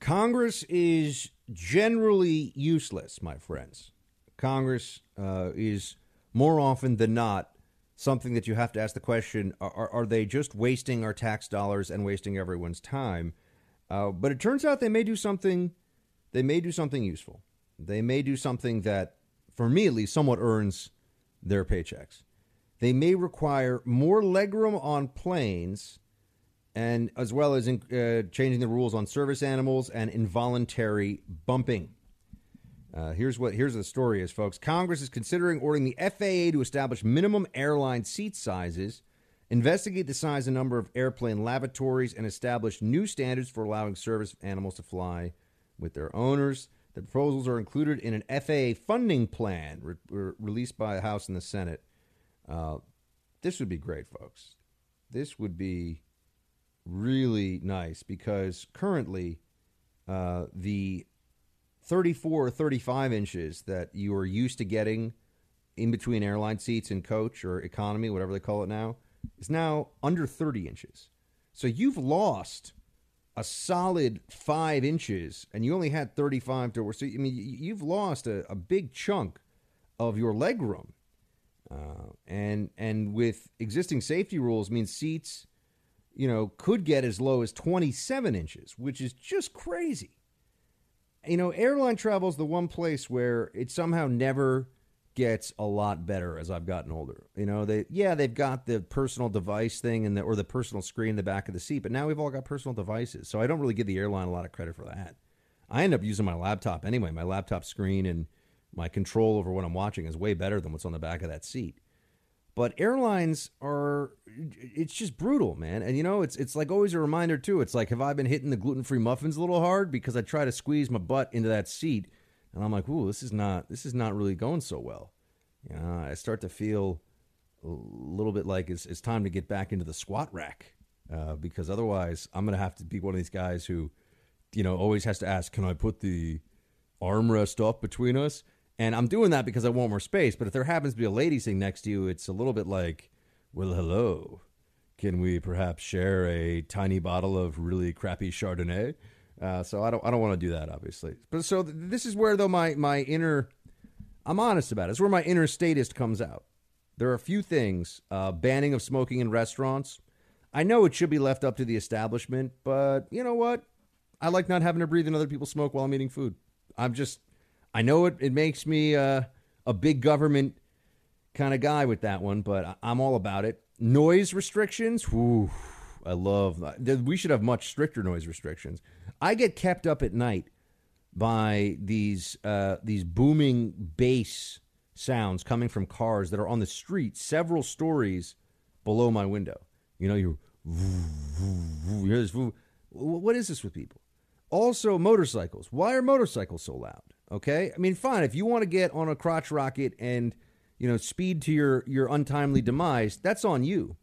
Congress is generally useless, my friends. Congress uh, is more often than not something that you have to ask the question are, are they just wasting our tax dollars and wasting everyone's time? Uh, but it turns out they may do something. They may do something useful. They may do something that, for me at least, somewhat earns their paychecks. They may require more legroom on planes, and as well as in, uh, changing the rules on service animals and involuntary bumping. Uh, here's what here's the story is, folks. Congress is considering ordering the FAA to establish minimum airline seat sizes, investigate the size and number of airplane lavatories, and establish new standards for allowing service animals to fly with their owners. The proposals are included in an FAA funding plan re- re- released by the House and the Senate. Uh, this would be great, folks. This would be really nice because currently uh, the 34 or 35 inches that you are used to getting in between airline seats and coach or economy, whatever they call it now, is now under 30 inches. So you've lost a solid five inches, and you only had 35 to. So I mean, you've lost a, a big chunk of your leg room, uh, and and with existing safety rules, means seats, you know, could get as low as 27 inches, which is just crazy you know, airline travel is the one place where it somehow never gets a lot better as I've gotten older. You know, they yeah, they've got the personal device thing and the, or the personal screen in the back of the seat, but now we've all got personal devices. So I don't really give the airline a lot of credit for that. I end up using my laptop anyway. My laptop screen and my control over what I'm watching is way better than what's on the back of that seat. But airlines are it's just brutal, man. And you know, it's it's like always a reminder too. It's like have I been hitting the gluten-free muffins a little hard because I try to squeeze my butt into that seat and I'm like, "Ooh, this is not this is not really going so well." You know, I start to feel a little bit like it's, it's time to get back into the squat rack uh, because otherwise I'm going to have to be one of these guys who, you know, always has to ask, "Can I put the armrest up between us?" And I'm doing that because I want more space. But if there happens to be a lady sitting next to you, it's a little bit like, well, hello. Can we perhaps share a tiny bottle of really crappy Chardonnay? Uh, so I don't, I don't want to do that, obviously. But so th- this is where though my my inner, I'm honest about it. It's where my inner statist comes out. There are a few things: uh, banning of smoking in restaurants. I know it should be left up to the establishment, but you know what? I like not having to breathe in other people's smoke while I'm eating food. I'm just I know it, it makes me uh, a big government kind of guy with that one, but I'm all about it. Noise restrictions, whew, I love that. We should have much stricter noise restrictions. I get kept up at night by these uh, these booming bass sounds coming from cars that are on the street several stories below my window. You know, this. What is this with people? Also, motorcycles. Why are motorcycles so loud? Okay, I mean, fine if you want to get on a crotch rocket and you know, speed to your your untimely demise, that's on you.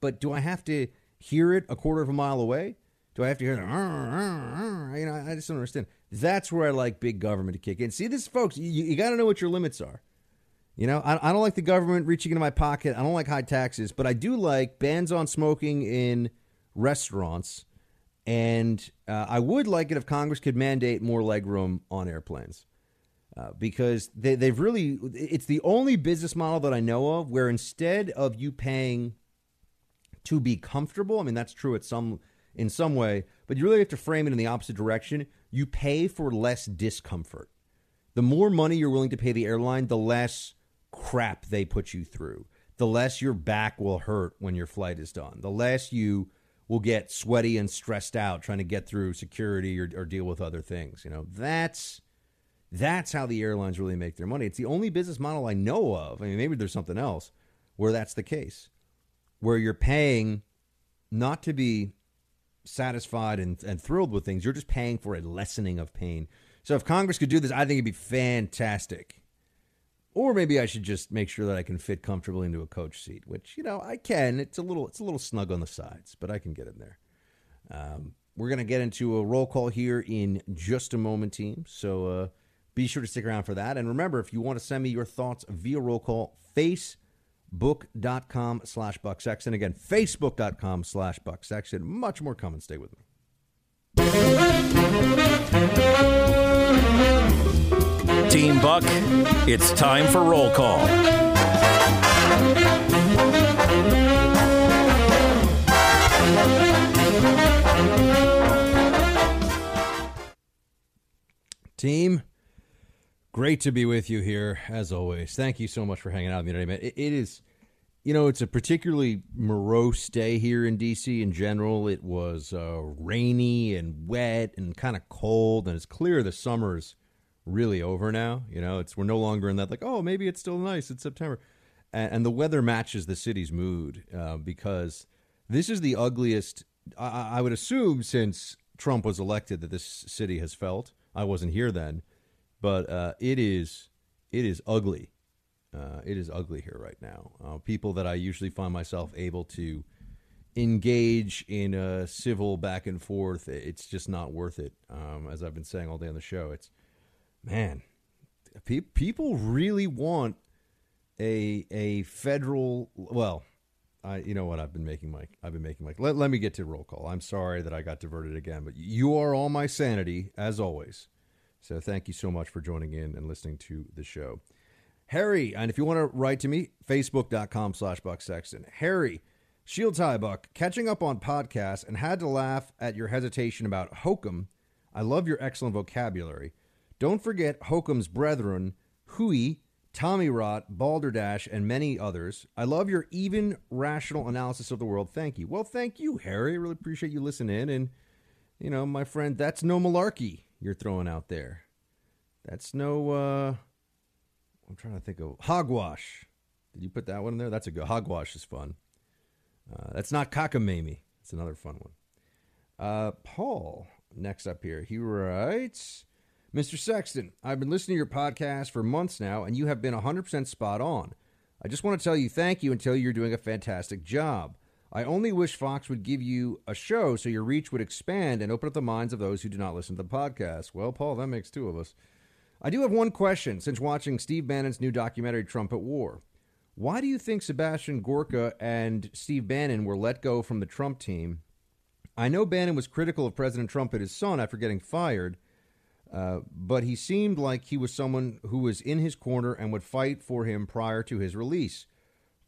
But do I have to hear it a quarter of a mile away? Do I have to hear it? You know, I just don't understand. That's where I like big government to kick in. See, this, folks, you, you got to know what your limits are. You know, I, I don't like the government reaching into my pocket. I don't like high taxes, but I do like bans on smoking in restaurants. And uh, I would like it if Congress could mandate more legroom on airplanes. Uh, because they, they've really, it's the only business model that I know of where instead of you paying to be comfortable, I mean, that's true at some, in some way, but you really have to frame it in the opposite direction. You pay for less discomfort. The more money you're willing to pay the airline, the less crap they put you through, the less your back will hurt when your flight is done, the less you will get sweaty and stressed out trying to get through security or, or deal with other things. You know, that's that's how the airlines really make their money. It's the only business model I know of. I mean, maybe there's something else where that's the case, where you're paying not to be satisfied and, and thrilled with things. You're just paying for a lessening of pain. So if Congress could do this, I think it'd be fantastic. Or maybe I should just make sure that I can fit comfortably into a coach seat, which you know I can. It's a little it's a little snug on the sides, but I can get in there. Um, we're gonna get into a roll call here in just a moment, team. So uh, be sure to stick around for that. And remember, if you want to send me your thoughts via roll call, facebook.com slash Buck Sexton. Again, facebook.com slash Buck Sexton. Much more coming. Stay with me. Team Buck, it's time for roll call. Team, great to be with you here as always. Thank you so much for hanging out with me today, man. it, it is, you know, it's a particularly morose day here in DC in general. It was uh, rainy and wet and kind of cold, and it's clear the summer's really over now. You know, it's we're no longer in that like, oh, maybe it's still nice. It's September, and, and the weather matches the city's mood uh, because this is the ugliest. I, I would assume since Trump was elected that this city has felt. I wasn't here then, but uh, it is it is ugly. Uh, it is ugly here right now. Uh, people that I usually find myself able to engage in a civil back and forth, it's just not worth it. Um, as I've been saying all day on the show, it's man, pe- people really want a a federal. Well, I you know what I've been making my I've been making my. Let, let me get to roll call. I'm sorry that I got diverted again, but you are all my sanity as always. So thank you so much for joining in and listening to the show. Harry, and if you want to write to me, facebook.com slash Buck Sexton. Harry, Shield Tie Buck, catching up on podcasts and had to laugh at your hesitation about hokum. I love your excellent vocabulary. Don't forget Hokum's brethren, Hui, Tommy Rot, Balderdash, and many others. I love your even rational analysis of the world. Thank you. Well, thank you, Harry. I really appreciate you listening. And, you know, my friend, that's no malarkey you're throwing out there. That's no, uh, I'm trying to think of hogwash. Did you put that one in there? That's a good, hogwash is fun. Uh, that's not cockamamie. It's another fun one. Uh, Paul, next up here, he writes, Mr. Sexton, I've been listening to your podcast for months now, and you have been 100% spot on. I just want to tell you thank you and tell you you're doing a fantastic job. I only wish Fox would give you a show so your reach would expand and open up the minds of those who do not listen to the podcast. Well, Paul, that makes two of us. I do have one question since watching Steve Bannon's new documentary, Trump at War. Why do you think Sebastian Gorka and Steve Bannon were let go from the Trump team? I know Bannon was critical of President Trump and his son after getting fired, uh, but he seemed like he was someone who was in his corner and would fight for him prior to his release.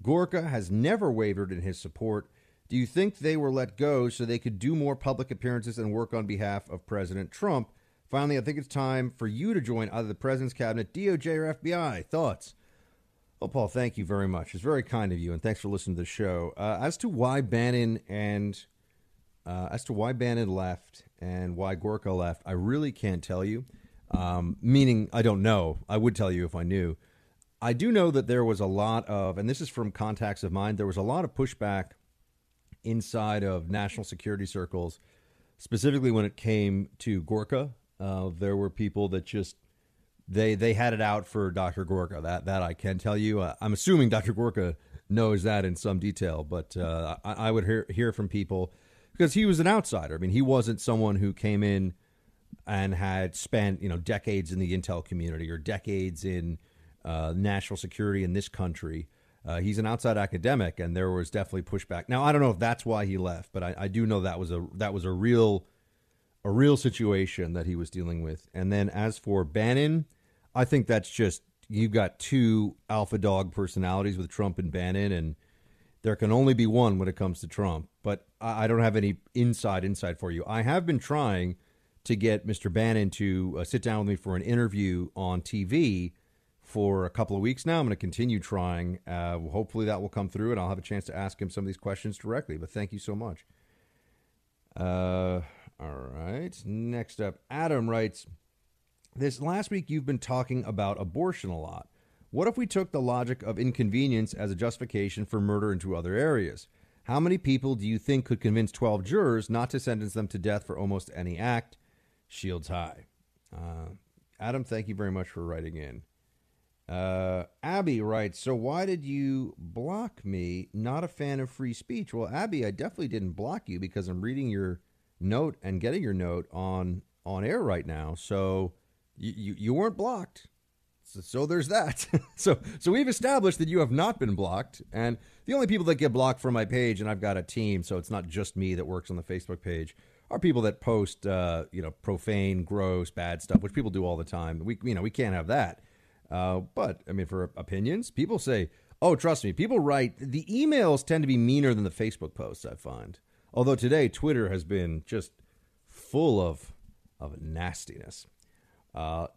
Gorka has never wavered in his support. Do you think they were let go so they could do more public appearances and work on behalf of President Trump? Finally, I think it's time for you to join either the President's Cabinet, DOJ, or FBI. Thoughts? Well, Paul, thank you very much. It's very kind of you, and thanks for listening to the show. Uh, as to why Bannon and uh, as to why Bannon left and why Gorka left, I really can't tell you. Um, meaning, I don't know. I would tell you if I knew. I do know that there was a lot of, and this is from contacts of mine, there was a lot of pushback inside of national security circles, specifically when it came to Gorka. Uh, there were people that just they they had it out for Dr. Gorka. That that I can tell you. Uh, I'm assuming Dr. Gorka knows that in some detail, but uh, I, I would hear hear from people because he was an outsider. I mean, he wasn't someone who came in and had spent you know decades in the intel community or decades in uh, national security in this country. Uh, he's an outside academic, and there was definitely pushback. Now, I don't know if that's why he left, but I, I do know that was a that was a real a real situation that he was dealing with. And then as for Bannon, I think that's just you've got two alpha dog personalities with Trump and Bannon, and there can only be one when it comes to Trump. But I, don't have any inside insight for you. I have been trying to get Mr. Bannon to uh, sit down with me for an interview on TV for a couple of weeks now. I'm going to continue trying. Uh, hopefully that will come through, and I'll have a chance to ask him some of these questions directly. But thank you so much. Uh, all right. Next up, Adam writes This last week you've been talking about abortion a lot. What if we took the logic of inconvenience as a justification for murder into other areas? How many people do you think could convince 12 jurors not to sentence them to death for almost any act? Shields high. Uh, Adam, thank you very much for writing in. Uh, Abby writes, So why did you block me? Not a fan of free speech. Well, Abby, I definitely didn't block you because I'm reading your note and getting your note on on air right now. So you, you, you weren't blocked. So, so there's that. so so we've established that you have not been blocked. And the only people that get blocked from my page, and I've got a team, so it's not just me that works on the Facebook page, are people that post uh, you know profane, gross, bad stuff, which people do all the time. We you know we can't have that. Uh, but I mean, for opinions, people say, "Oh, trust me." People write the emails tend to be meaner than the Facebook posts. I find, although today Twitter has been just full of of nastiness. Uh,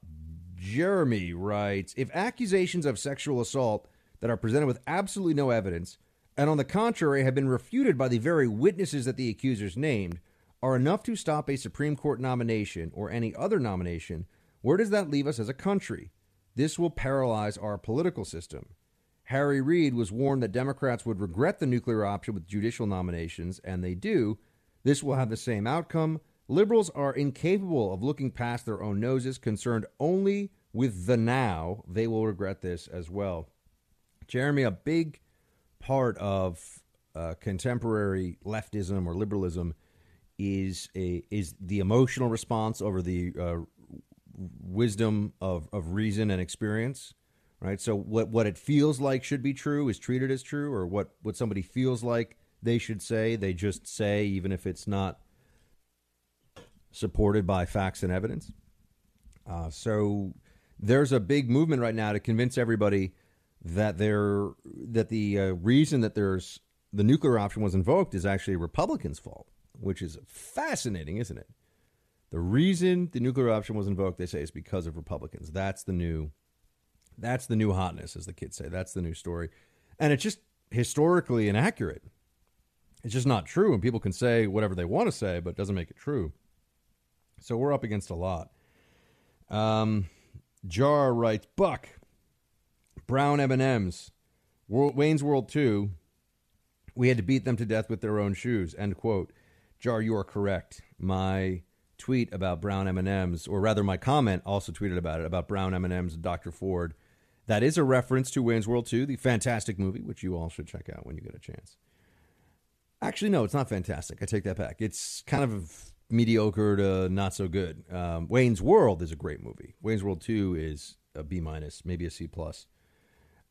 Jeremy writes, "If accusations of sexual assault that are presented with absolutely no evidence, and on the contrary have been refuted by the very witnesses that the accusers named, are enough to stop a Supreme Court nomination or any other nomination, where does that leave us as a country?" This will paralyze our political system. Harry Reid was warned that Democrats would regret the nuclear option with judicial nominations, and they do. This will have the same outcome. Liberals are incapable of looking past their own noses, concerned only with the now. They will regret this as well. Jeremy, a big part of uh, contemporary leftism or liberalism is a is the emotional response over the uh, wisdom of, of reason and experience, right? So what what it feels like should be true is treated as true, or what what somebody feels like they should say, they just say, even if it's not supported by facts and evidence. Uh, so there's a big movement right now to convince everybody that there that the uh, reason that there's the nuclear option was invoked is actually Republicans' fault, which is fascinating, isn't it? The reason the nuclear option was invoked, they say, is because of Republicans. That's the new, that's the new hotness, as the kids say. That's the new story, and it's just historically inaccurate. It's just not true, and people can say whatever they want to say, but it doesn't make it true. So we're up against a lot. Um, Jar writes, Buck, Brown M&Ms, Wayne's World 2, we had to beat them to death with their own shoes, end quote. Jar, you are correct. My tweet about brown M&Ms, or rather my comment also tweeted about it, about brown M&Ms and Dr. Ford. That is a reference to Wayne's World 2, the fantastic movie, which you all should check out when you get a chance. Actually, no, it's not fantastic. I take that back. It's kind of mediocre to not so good. Um, Wayne's World is a great movie. Wayne's World 2 is a B minus, maybe a C plus.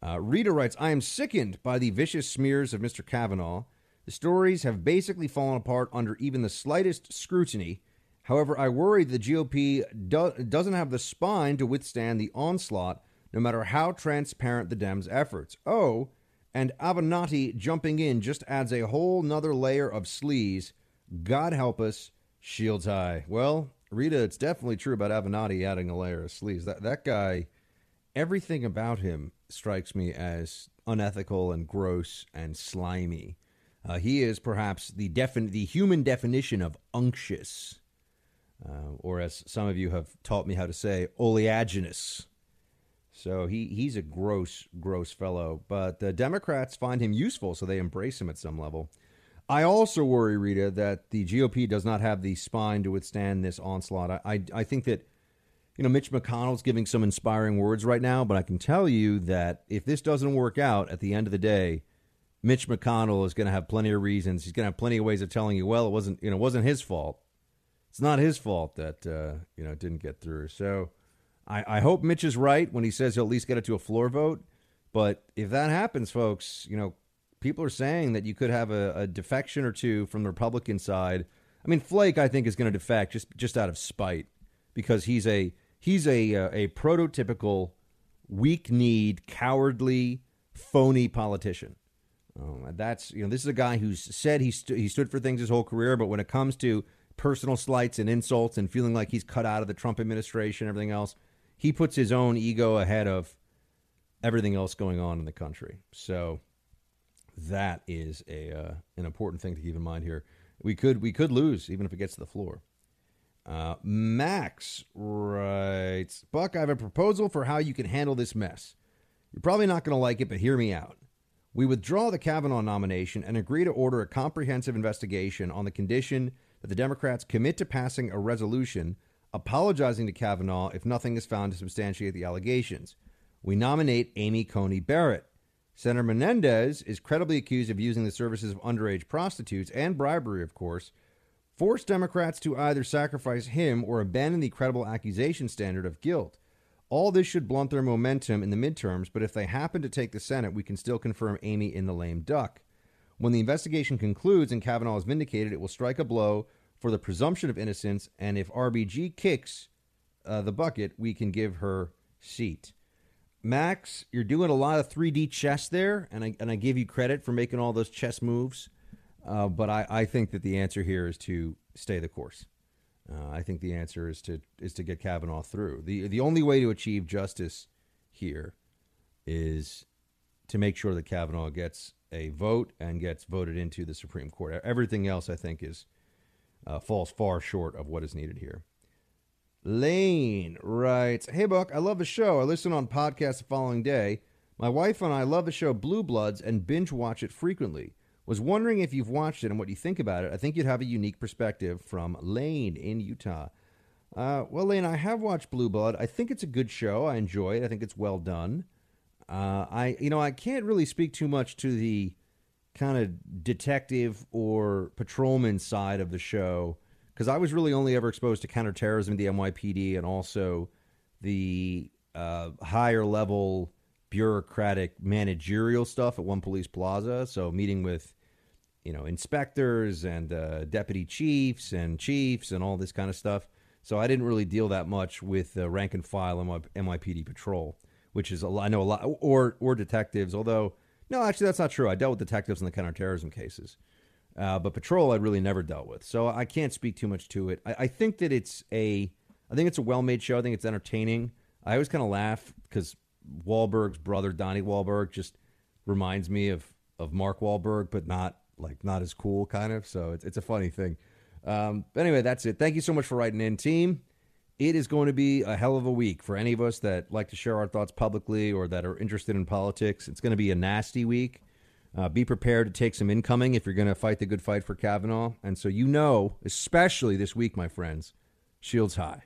Uh, Rita writes, I am sickened by the vicious smears of Mr. Kavanaugh. The stories have basically fallen apart under even the slightest scrutiny. However, I worry the GOP do- doesn't have the spine to withstand the onslaught, no matter how transparent the Dems' efforts. Oh, and Avenatti jumping in just adds a whole nother layer of sleaze. God help us, shields high. Well, Rita, it's definitely true about Avenatti adding a layer of sleeves. That that guy, everything about him strikes me as unethical and gross and slimy. Uh, he is perhaps the defin- the human definition of unctuous uh, or as some of you have taught me how to say, oleaginous. So he, he's a gross, gross fellow. But the Democrats find him useful, so they embrace him at some level. I also worry, Rita, that the GOP does not have the spine to withstand this onslaught. I, I, I think that you know, Mitch McConnell's giving some inspiring words right now, but I can tell you that if this doesn't work out at the end of the day, Mitch McConnell is going to have plenty of reasons. He's going to have plenty of ways of telling you, well, it wasn't, you know, wasn't his fault. It's not his fault that uh, you know it didn't get through. So I, I hope Mitch is right when he says he'll at least get it to a floor vote. But if that happens, folks, you know, people are saying that you could have a, a defection or two from the Republican side. I mean, Flake, I think, is going to defect just just out of spite because he's a he's a uh, a prototypical weak-kneed, cowardly, phony politician. Um, that's you know this is a guy who's said he he stood for things his whole career, but when it comes to personal slights and insults and feeling like he's cut out of the Trump administration, everything else, he puts his own ego ahead of everything else going on in the country. So that is a uh, an important thing to keep in mind here. We could we could lose even if it gets to the floor. Uh, Max writes, Buck, I have a proposal for how you can handle this mess. You're probably not going to like it, but hear me out. We withdraw the Kavanaugh nomination and agree to order a comprehensive investigation on the condition that the Democrats commit to passing a resolution apologizing to Kavanaugh if nothing is found to substantiate the allegations. We nominate Amy Coney Barrett. Senator Menendez is credibly accused of using the services of underage prostitutes and bribery, of course, forced Democrats to either sacrifice him or abandon the credible accusation standard of guilt. All this should blunt their momentum in the midterms, but if they happen to take the Senate, we can still confirm Amy in the lame duck. When the investigation concludes and Kavanaugh is vindicated, it will strike a blow for the presumption of innocence, and if RBG kicks uh, the bucket, we can give her seat. Max, you're doing a lot of 3D chess there, and I, and I give you credit for making all those chess moves. Uh, but I, I think that the answer here is to stay the course. Uh, I think the answer is to is to get Kavanaugh through. the The only way to achieve justice here is to make sure that Kavanaugh gets a vote and gets voted into the Supreme Court. Everything else, I think, is uh, falls far short of what is needed here. Lane writes, "Hey Buck, I love the show. I listen on podcasts the following day. My wife and I love the show Blue Bloods and binge watch it frequently. Was wondering if you've watched it and what you think about it. I think you'd have a unique perspective from Lane in Utah. Uh, well, Lane, I have watched Blue Blood. I think it's a good show. I enjoy it. I think it's well done. Uh, I, you know, I can't really speak too much to the kind of detective or patrolman side of the show because I was really only ever exposed to counterterrorism, the NYPD, and also the uh, higher level bureaucratic managerial stuff at One Police Plaza. So meeting with you know, inspectors and uh, deputy chiefs and chiefs and all this kind of stuff. So I didn't really deal that much with uh, rank and file NYPD patrol, which is a lot, I know a lot, or or detectives. Although no, actually that's not true. I dealt with detectives in the counterterrorism cases, uh, but patrol I really never dealt with. So I can't speak too much to it. I, I think that it's a, I think it's a well made show. I think it's entertaining. I always kind of laugh because Wahlberg's brother Donnie Wahlberg just reminds me of of Mark Wahlberg, but not like not as cool, kind of. So it's, it's a funny thing. Um, but anyway, that's it. Thank you so much for writing in, team. It is going to be a hell of a week for any of us that like to share our thoughts publicly or that are interested in politics. It's going to be a nasty week. Uh, be prepared to take some incoming if you're going to fight the good fight for Kavanaugh. And so you know, especially this week, my friends, shields high.